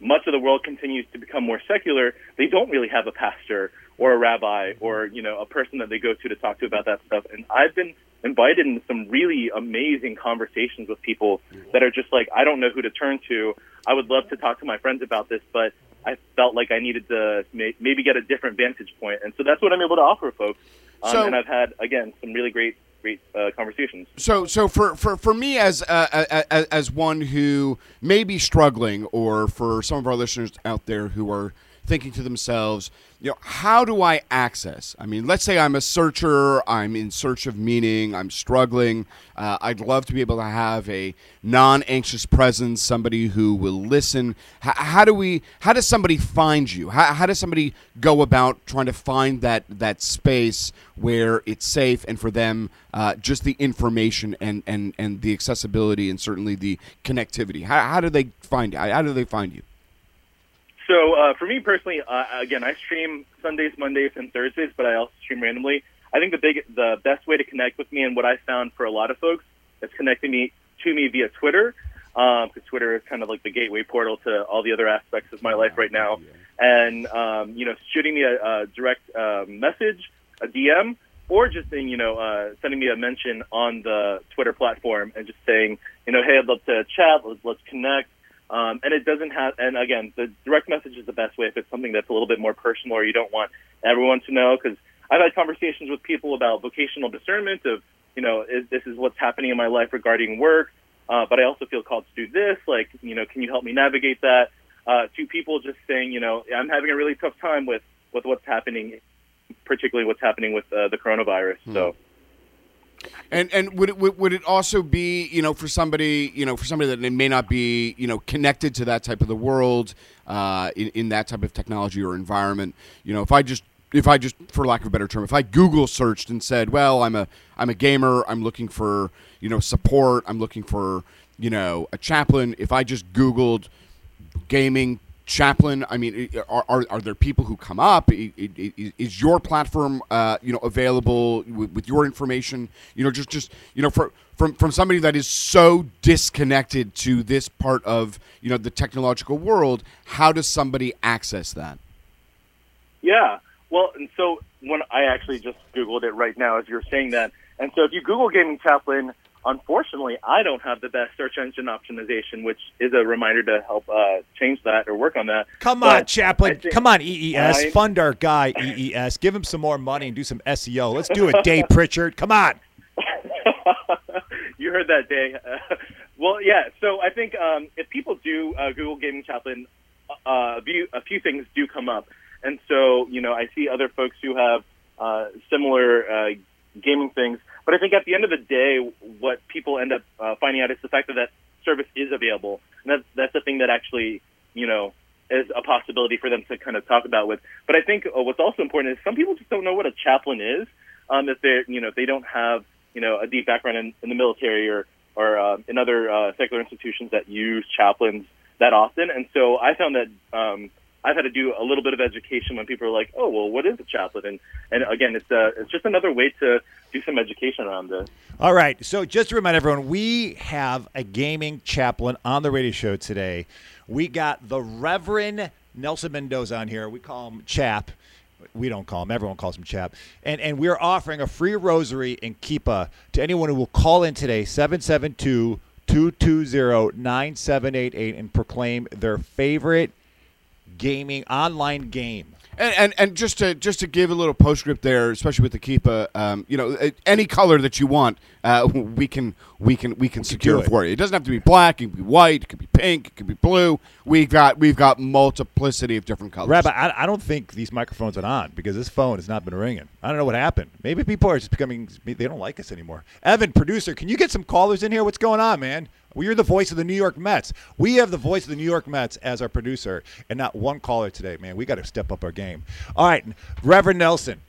much of the world continues to become more secular, they don't really have a pastor or a rabbi or, you know, a person that they go to to talk to about that stuff. And I've been invited into some really amazing conversations with people that are just like, I don't know who to turn to. I would love to talk to my friends about this, but I felt like I needed to may- maybe get a different vantage point. And so that's what I'm able to offer folks. Um, So- and I've had, again, some really great, great uh, conversations. So, so for, for, for me as uh, as, as one who may be struggling, or for some of our listeners out there who are thinking to themselves, you know, how do I access? I mean, let's say I'm a searcher, I'm in search of meaning, I'm struggling. Uh, I'd love to be able to have a non-anxious presence, somebody who will listen. H- how do we? How does somebody find you? How, how does somebody go about trying to find that that space where it's safe and for them uh, just the information and, and, and the accessibility and certainly the connectivity? How, how do they find? How do they find you? So uh, for me personally, uh, again, I stream Sundays, Mondays, and Thursdays, but I also stream randomly. I think the big, the best way to connect with me, and what I found for a lot of folks, is connecting me to me via Twitter, because Twitter is kind of like the gateway portal to all the other aspects of my life right now. And um, you know, shooting me a, a direct uh, message, a DM, or just saying, you know, uh, sending me a mention on the Twitter platform and just saying, you know, hey, I'd love to chat. Let's, let's connect. Um, and it doesn't have, and again, the direct message is the best way if it's something that's a little bit more personal or you don't want everyone to know. Because I've had conversations with people about vocational discernment of, you know, is, this is what's happening in my life regarding work, uh, but I also feel called to do this. Like, you know, can you help me navigate that? Uh, to people just saying, you know, I'm having a really tough time with, with what's happening, particularly what's happening with uh, the coronavirus. So. And and would it would, it also be you know for somebody you know for somebody that may not be you know connected to that type of the world uh, in in that type of technology or environment you know if I just if I just, for lack of a better term, if I Google searched and said, "Well, I'm a I'm a gamer. I'm looking for you know support. I'm looking for you know a chaplain." If I just Googled gaming chaplain, I mean, are are, are there people who come up? Is your platform uh, you know available with, with your information? You know, just just you know for. From, from somebody that is so disconnected to this part of you know the technological world, how does somebody access that? Yeah. Well, and so when I actually just Googled it right now as you're saying that, and so if you Google gaming chaplain, unfortunately, I don't have the best search engine optimization, which is a reminder to help uh, change that or work on that. Come But on, Chaplain. Think- Come on, EES. I- Fund our guy, EES. Give him some more money and do some SEO. Let's do it, Dave Pritchard. Come on. you heard that, Dave. Uh, well, yeah. So I think um, if people do uh, Google Gaming Chaplain, uh, a few a few things do come up, and so you know I see other folks who have uh, similar uh, gaming things. But I think at the end of the day, what people end up uh, finding out is the fact that that service is available, and that's that's the thing that actually you know is a possibility for them to kind of talk about with. But I think uh, what's also important is some people just don't know what a chaplain is. Um, if they're you know if they don't have you know a deep background in, in the military or or uh, in other uh, secular institutions that use chaplains that often. And so I found that um, I've had to do a little bit of education when people are like, "Oh, well, what is a chaplain?" And and again, it's uh, it's just another way to do some education around this. All right. So just to remind everyone, we have a gaming chaplain on the radio show today. We got the Reverend Nelson Mendoza on here. We call him Chap. We don't call him. Everyone calls him Chap. And and we're offering a free rosary and kippah to anyone who will call in today 772 220 9788 and proclaim their favorite gaming online game. And, and and just to just to give a little postscript there, especially with the kippah, um, you know, any color that you want, uh, we can we can we can secure do it. for you. It doesn't have to be black. It can be white. It can be pink. It can be blue. We've got we've got multiplicity of different colors. Rabbi, I, I don't think these microphones are on because this phone has not been ringing. I don't know what happened. Maybe people are just becoming, they don't like us anymore. Evan, producer, can you get some callers in here? What's going on, man? Well, you're the voice of the New York Mets. We have the voice of the New York Mets as our producer, and not one caller today, man. We got to step up our game. All right, Reverend Nelson,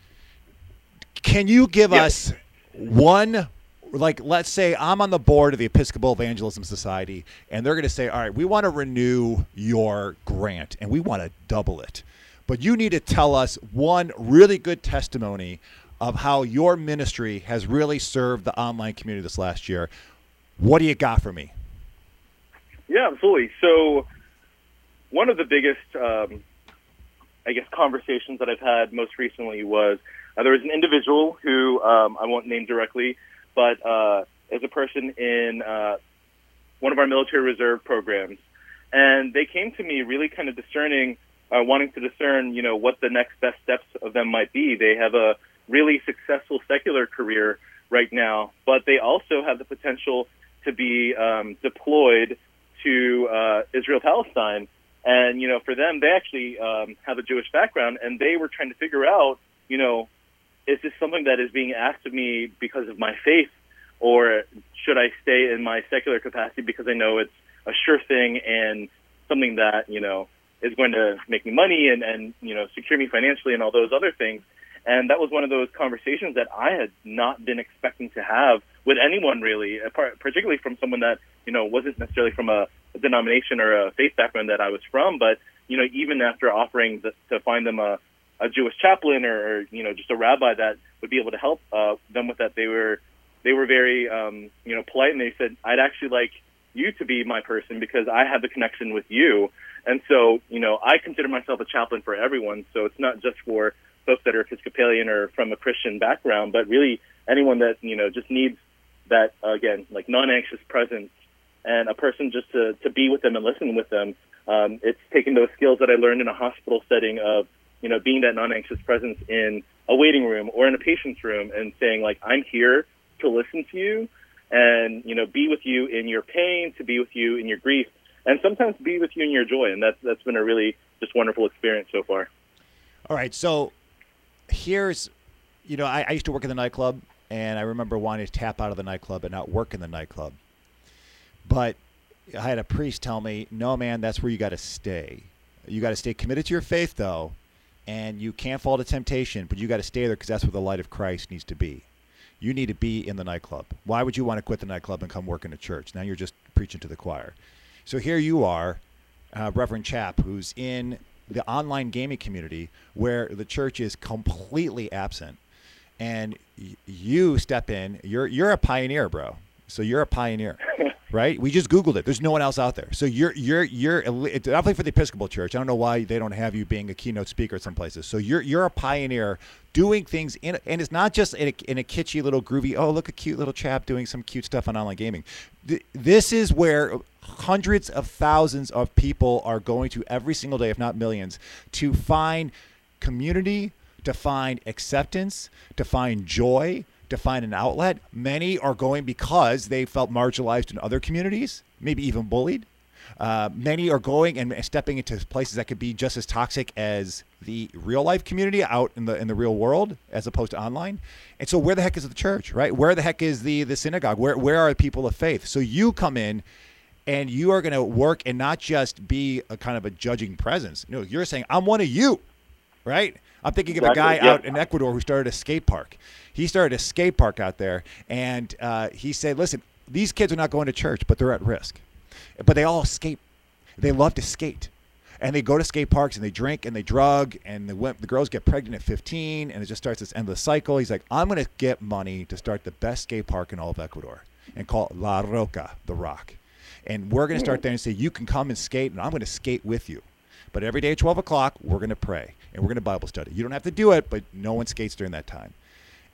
can you give Yes. us one like let's say I'm on the board of the Episcopal Evangelism Society and they're going to say all right we want to renew your grant and we want to double it but you need to tell us one really good testimony of how your ministry has really served the online community this last year what do you got for me Yeah, absolutely. So, one of the biggest, um, I guess, conversations that I've had most recently was uh, there was an individual who um, I won't name directly, but uh, a person in uh, one of our military reserve programs, and they came to me really kind of discerning, uh, wanting to discern, you know, what the next best steps of them might be. They have a really successful secular career right now, but they also have the potential to be um, deployed to uh, Israel Palestine. And, you know, for them, they actually um, have a Jewish background, and they were trying to figure out, you know, is this something that is being asked of me because of my faith, or should I stay in my secular capacity because I know it's a sure thing and something that, you know, is going to make me money and, and you know, secure me financially and all those other things. And that was one of those conversations that I had not been expecting to have with anyone really, particularly from someone that, you know, wasn't necessarily from a, denomination or a faith background that I was from. But, you know, even after offering the, to find them a, a Jewish chaplain or, or, you know, just a rabbi that would be able to help uh, them with that, they were, they were very, um, you know, polite and they said, I'd actually like you to be my person because I have the connection with you. And so, you know, I consider myself a chaplain for everyone. So it's not just for folks that are Episcopalian or from a Christian background, but really anyone that, you know, just needs that, again, like non anxious presence and a person just to, to be with them and listen with them. Um, it's taking those skills that I learned in a hospital setting of, you know, being that non anxious presence in a waiting room or in a patient's room and saying, like, I'm here to listen to you and, you know, be with you in your pain, to be with you in your grief, and sometimes be with you in your joy. And that's, that's been a really just wonderful experience so far. All right, so here's, you know, I, I used to work in the nightclub, and I remember wanting to tap out of the nightclub and not work in the nightclub. But I had a priest tell me, "No, man, that's where you got to stay. You got to stay committed to your faith, though, and you can't fall to temptation, but you got to stay there because that's where the light of Christ needs to be. You need to be in the nightclub. Why would you want to quit the nightclub and come work in a church? Now you're just preaching to the choir. So here you are, uh, Reverend Chap, who's in the online gaming community where the church is completely absent, and y- you step in. You're you're a pioneer, bro. So you're a pioneer, right? We just Googled it. There's no one else out there. So you're you're you're it's definitely for the Episcopal Church. I don't know why they don't have you being a keynote speaker at some places. So you're you're a pioneer doing things in, and it's not just in a, in a kitschy little groovy. Oh, look a cute little chap doing some cute stuff on online gaming. This is where hundreds of thousands of people are going to every single day, if not millions, to find community, to find acceptance, to find joy, to find an outlet. Many are going because they felt marginalized in other communities, maybe even bullied. Uh, many are going and stepping into places that could be just as toxic as the real life community out in the in the real world, as opposed to online. And so, where the heck is the church, right? Where the heck is the the synagogue? Where where are the people of faith? So you come in and you are going to work and not just be a kind of a judging presence. No, you're saying I'm one of you, right? I'm thinking of a guy Exactly, yeah. out in Ecuador who started a skate park. He started a skate park out there, and uh, he said, "Listen, these kids are not going to church, but they're at risk. But they all skate. They love to skate." And they go to skate parks and they drink and they drug and the, the girls get pregnant at 15 and it just starts this endless cycle. He's like, I'm going to get money to start the best skate park in all of Ecuador and call it La Roca, the Rock. And we're going to start there and say, you can come and skate, and I'm going to skate with you. But every day at 12 o'clock, we're going to pray and we're going to Bible study. You don't have to do it, but no one skates during that time.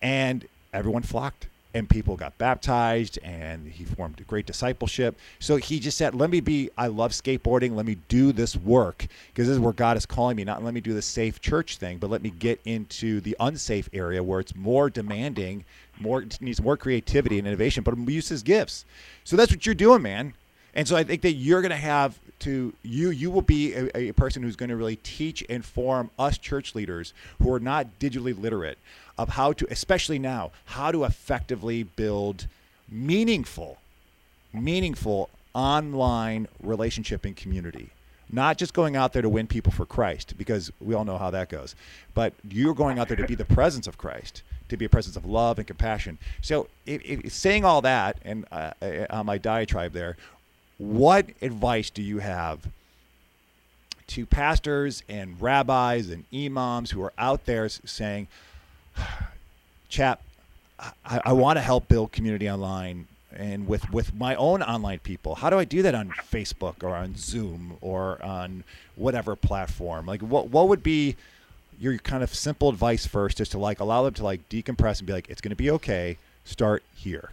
And everyone flocked, and people got baptized, and he formed a great discipleship. So he just said, Let me be, I love skateboarding. Let me do this work because this is where God is calling me. Not let me do the safe church thing, but let me get into the unsafe area where it's more demanding, more needs more creativity and innovation, but use his gifts. So that's what you're doing, man. And so I think that you're going to have to you you will be a, a person who's going to really teach and form us church leaders who are not digitally literate of how to especially now how to effectively build meaningful meaningful online relationship and community. Not just going out there to win people for Christ because we all know how that goes but you're going out there to be the presence of Christ to be a presence of love and compassion. So saying all that and uh, uh, on my diatribe there what advice do you have to pastors and rabbis and imams who are out there saying, chap, I, I want to help build community online and with, with my own online people. How do I do that on Facebook or on Zoom or on whatever platform? Like what what would be your kind of simple advice first just to like allow them to like decompress and be like, it's gonna be okay. Start here.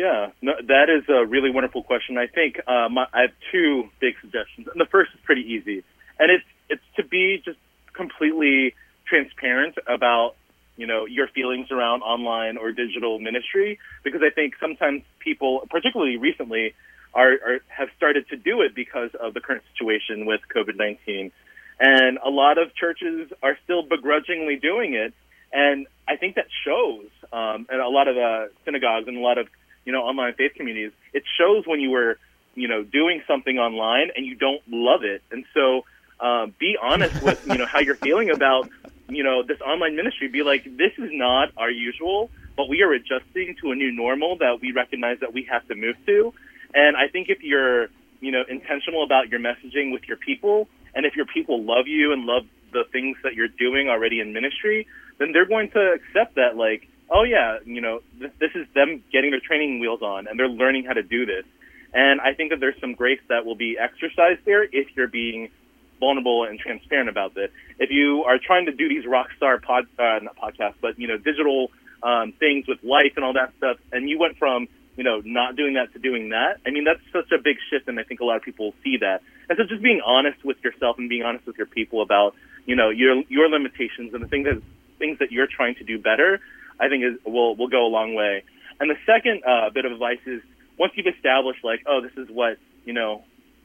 Yeah, no, that is a really wonderful question. I think um, I have two big suggestions, and the first is pretty easy, and it's it's to be just completely transparent about you know your feelings around online or digital ministry, because I think sometimes people, particularly recently, are, are have started to do it because of the current situation with COVID nineteen, and a lot of churches are still begrudgingly doing it, and I think that shows, um, and a lot of uh, synagogues and a lot of you know online faith communities. It shows when you were you know doing something online and you don't love it, and so um, be honest with you know how you're feeling about you know this online ministry. Be like, this is not our usual, but we are adjusting to a new normal that we recognize that we have to move to. And I think if you're you know intentional about your messaging with your people, and if your people love you and love the things that you're doing already in ministry, then they're going to accept that like oh yeah, you know, this, this is them getting their training wheels on and they're learning how to do this. And I think that there's some grace that will be exercised there if you're being vulnerable and transparent about this. If you are trying to do these rock star pod, uh, not podcasts, but you know, digital um, things with life and all that stuff, and you went from you know not doing that to doing that. I mean, that's such a big shift, and I think a lot of people see that. And so, just being honest with yourself and being honest with your people about you know your your limitations and the things that things that you're trying to do better, I think is will will go a long way. And the second uh, bit of advice is once you've established like, oh, this is what you know,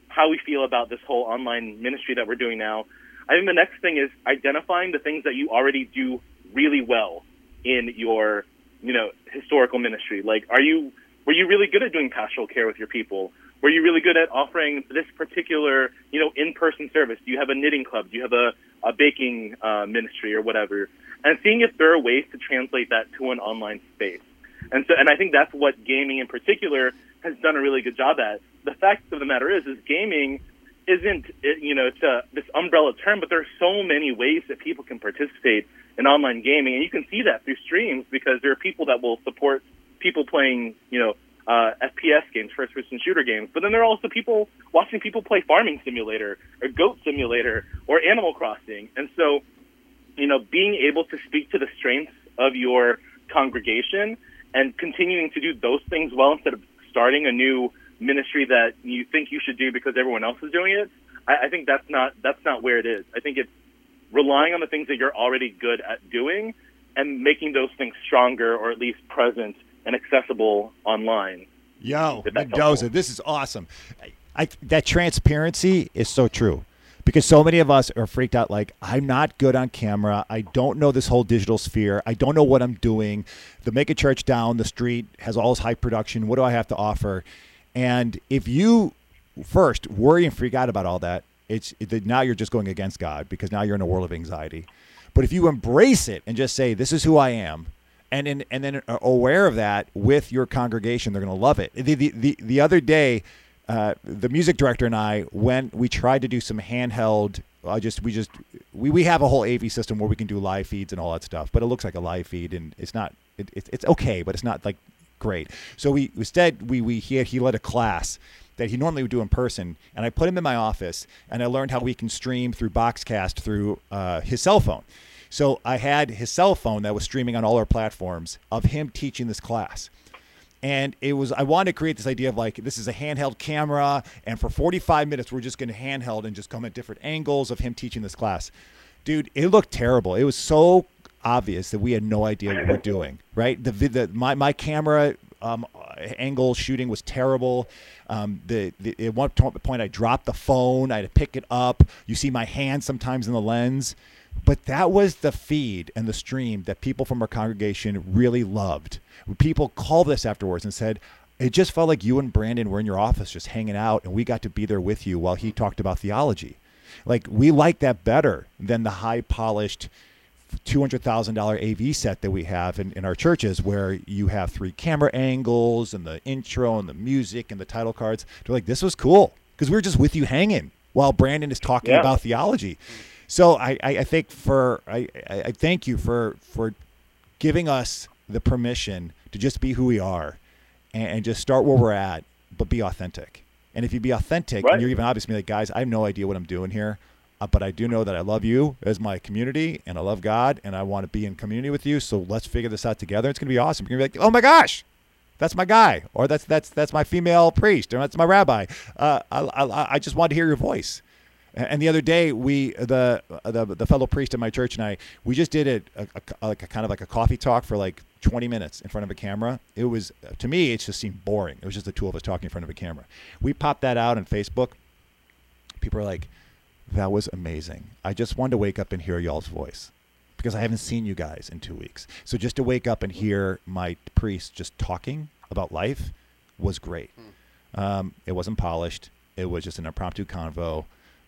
how we feel about this whole online ministry that we're doing now. I think the next thing is identifying the things that you already do really well in your, you know, historical ministry. Like, are you were you really good at doing pastoral care with your people? Were you really good at offering this particular, you know, in-person service? Do you have a knitting club? Do you have a, a baking uh, ministry or whatever? And seeing if there are ways to translate that to an online space. And so, and I think that's what gaming in particular has done a really good job at. The fact of the matter is, is gaming isn't, you know, it's a, this umbrella term, but there are so many ways that people can participate in online gaming, and you can see that through streams because there are people that will support people playing, you know, uh, FPS games, first-person shooter games. But then there are also people watching people play Farming Simulator or Goat Simulator or Animal Crossing, and so, you know, being able to speak to the strengths of your congregation and continuing to do those things well instead of starting a new ministry that you think you should do because everyone else is doing it. I, I think that's not that's not where it is. I think it's relying on the things that you're already good at doing and making those things stronger or at least present and accessible online. Yo, Mendoza, helpful. this is awesome. I, I, that transparency is so true because so many of us are freaked out like, I'm not good on camera. I don't know this whole digital sphere. I don't know what I'm doing. The megachurch down the street has all this high production. What do I have to offer? And if you first worry and freak out about all that, it's it, now you're just going against God because now you're in a world of anxiety. But if you embrace it and just say, "This is who I am," and and, and then are aware of that with your congregation, they're going to love it. The the the, the other day, uh, the music director and I went. We tried to do some handheld. I just we just we, we have a whole AV system where we can do live feeds and all that stuff, but it looks like a live feed and it's not. It, it's it's okay, but it's not like great. So we instead we we he he led a class that he normally would do in person, and I put him in my office, and I learned how we can stream through Boxcast through uh, his cell phone. So I had his cell phone that was streaming on all our platforms of him teaching this class. And it was I wanted to create this idea of like this is a handheld camera, and for 45 minutes we're just going to handheld and just come at different angles of him teaching this class. Dude, it looked terrible. It was so obvious that we had no idea what we're doing. Right? The, the my my camera um, angle shooting was terrible. Um, the, the at one point I dropped the phone. I had to pick it up. You see my hand sometimes in the lens. But that was the feed and the stream that people from our congregation really loved. People called us afterwards and said, it just felt like you and Brandon were in your office just hanging out, and we got to be there with you while he talked about theology. Like, we like that better than the high polished $200,000 AV set that we have in, in our churches where you have three camera angles and the intro and the music and the title cards. They're like, this was cool because we were just with you hanging while Brandon is talking Yeah. about theology. So I, I, I think for I, I thank you for for giving us the permission to just be who we are and, and just start where we're at, but be authentic. And if you be authentic Right. and you're even obviously like, guys, I have no idea what I'm doing here, uh, but I do know that I love you as my community and I love God and I want to be in community with you. So let's figure this out together. It's going to be awesome. You're going to be like, oh my gosh, that's my guy, or that's that's that's my female priest, or that's my rabbi. Uh, I, I, I just want to hear your voice. And the other day, we the the, the fellow priest in my church and I, we just did it like a kind of like a coffee talk for like 20 minutes in front of a camera. It was to me, it just seemed boring. It was just the two of us talking in front of a camera. We popped that out on Facebook. People are like, "That was amazing. I just wanted to wake up and hear y'all's voice." Because I haven't seen you guys in two weeks. So just to wake up and hear my priest just talking about life was great. Um, it wasn't polished. It was just an impromptu convo.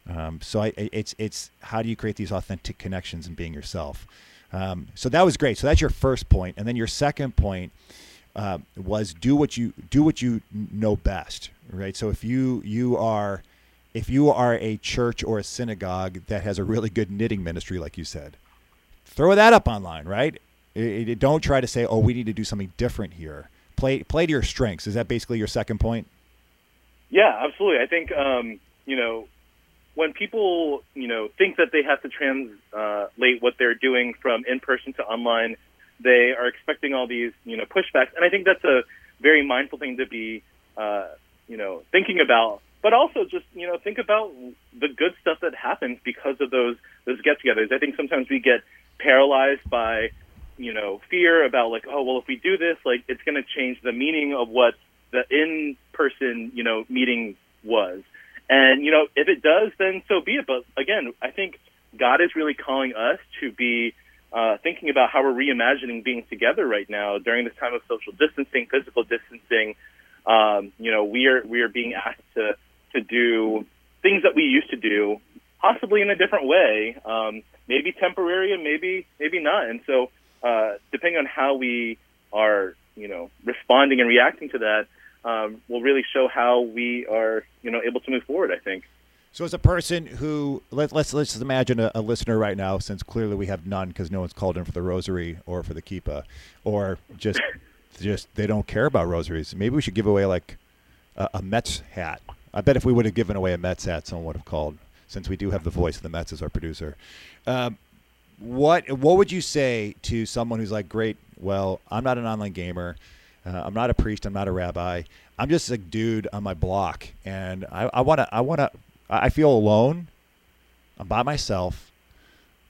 Um, so I, it's it's how do you create these authentic connections and being yourself. Um, so that was great. So that's your first point, and then your second point uh, was do what you do what you know best, right? So if you you are if you are a church or a synagogue that has a really good knitting ministry, like you said, throw that up online, right? It, it- don't try to say, oh, we need to do something different here. Play play to your strengths. Is that basically your second point? Yeah, absolutely. I think um, you know when people you know think that they have to translate what they're doing from in person to online, they are expecting all these you know pushbacks, and I think that's a very mindful thing to be uh, you know thinking about. But also just you know think about the good stuff that happens because of those those get-togethers. I think sometimes we get paralyzed by you know fear about like oh well if we do this like it's going to change the meaning of what the in-person you know meeting was and you know if it does then so be it but again i think god is really calling us to be uh, thinking about how we're reimagining being together right now during this time of social distancing physical distancing um, you know, we are we are being asked to to do things that we used to do, possibly in a different way, um, maybe temporary and maybe maybe not. And so, uh, depending on how we are, you know, responding and reacting to that, um, will really show how we are, you know, able to move forward. I think. So, as a person who let, let's let's imagine a, a listener right now, since clearly we have none because no one's called in for the rosary or for the kippah, or just just they don't care about rosaries. Maybe we should give away like a, a Mets hat. I bet if we would have given away a Mets hat, someone would have called. Since we do have the voice of the Mets as our producer, um, what what would you say to someone who's like, great, well, I'm not an online gamer. Uh, I'm not a priest. I'm not a rabbi. I'm just a dude on my block, and I want to. I want to. I feel alone. I'm by myself,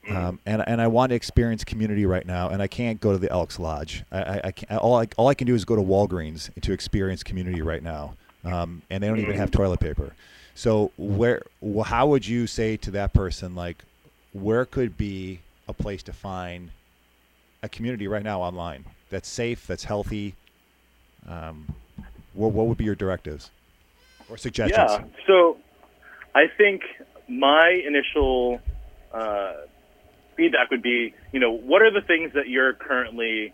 um, and and I want to experience community right now, and I can't go to the Elks Lodge. I, I, I can't, all I all I can do is go to Walgreens to experience community right now, um, and they don't even have toilet paper. So where, how would you say to that person, like, where could be a place to find a community right now online that's safe, that's healthy? Um, what, what would be your directives or suggestions? Yeah. So I think my initial uh, feedback would be, you know, what are the things that you're currently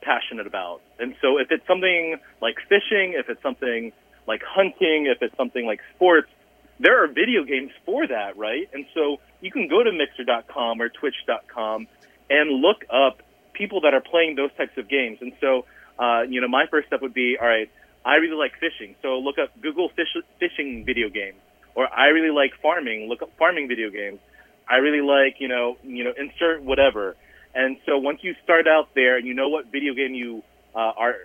passionate about? And so if it's something like fishing, if it's something like hunting, if it's something like sports, there are video games for that, right? And so you can go to mixer.com or twitch.com and look up people that are playing those types of games. And so, uh, you know, my first step would be, all right, I really like fishing. So look up Google fish, fishing video games. Or I really like farming. Look up farming video games. I really like, you know, you know, insert whatever. And so once you start out there and you know what video game you uh, are,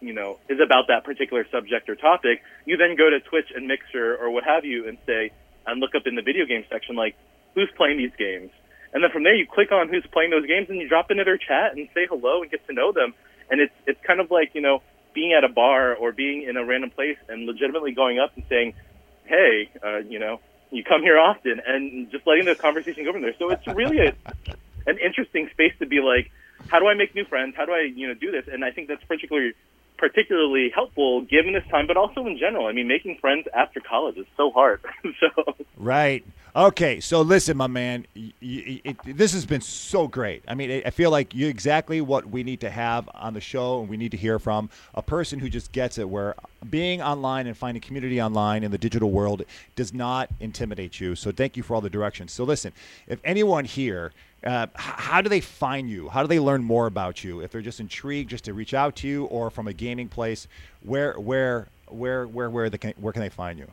you know, is about that particular subject or topic, you then go to Twitch and Mixer or what have you and say, and look up in the video game section, like, who's playing these games? And then from there, you click on who's playing those games and you drop into their chat and say hello and get to know them. And it's, it's kind of like, you know, being at a bar or being in a random place and legitimately going up and saying, hey, uh, you know, you come here often and just letting the conversation go from there. So it's really a, an interesting space to be like, how do I make new friends? How do I, you know, do this? And I think that's particularly particularly helpful given this time, but also in general. I mean, making friends after college is so hard. so Right. Okay. So listen, my man, y- y- it, this has been so great. I mean, I feel like you exactly what we need to have on the show, and we need to hear from a person who just gets it. Where being online and finding community online in the digital world does not intimidate you. So thank you for all the directions. So listen, if anyone here. Uh, how do they find you? How do they learn more about you? If they're just intrigued, just to reach out to you, or from a gaming place, where, where, where, where, where, where can they find you?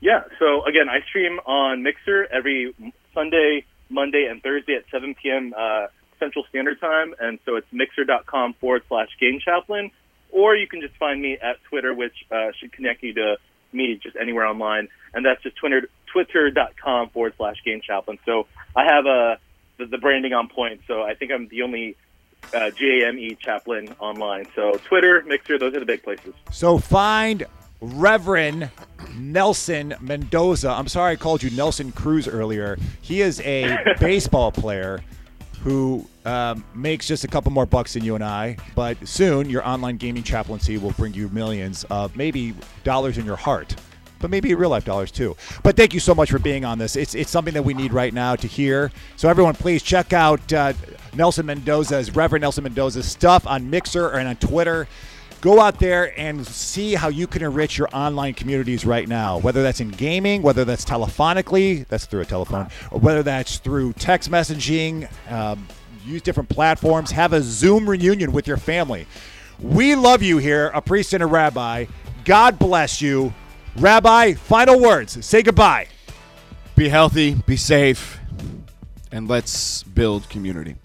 Yeah. So again, I stream on Mixer every Sunday, Monday, and Thursday at 7 p.m. Uh, Central Standard Time, and so it's mixer.com forward slash Game Chaplain, or you can just find me at Twitter, which uh, should connect you to me just anywhere online, and that's just Twitter twitter.com forward slash Game Chaplain. So I have a the, the branding on point, so I think I'm the only uh, game chaplain online. So Twitter, Mixer, those are the big places. So find Reverend Nelson Mendoza. I'm sorry I called you Nelson Cruz earlier. He is a baseball player who um, makes just a couple more bucks than you and I. But soon, your online gaming chaplaincy will bring you millions of maybe dollars in your heart. But maybe real life dollars too. But thank you so much for being on this. It's, it's something that we need right now to hear. So, everyone, please check out uh, Nelson Mendoza's, Reverend Nelson Mendoza's stuff on Mixer and on Twitter go out there and see how you can enrich your online communities right now whether that's in gaming whether that's telephonically that's through a telephone or whether that's through text messaging um, use different platforms have a zoom reunion with your family. We love you here a priest and a rabbi. God bless you. Rabbi final words. Say goodbye. Be healthy, be safe, and let's build community.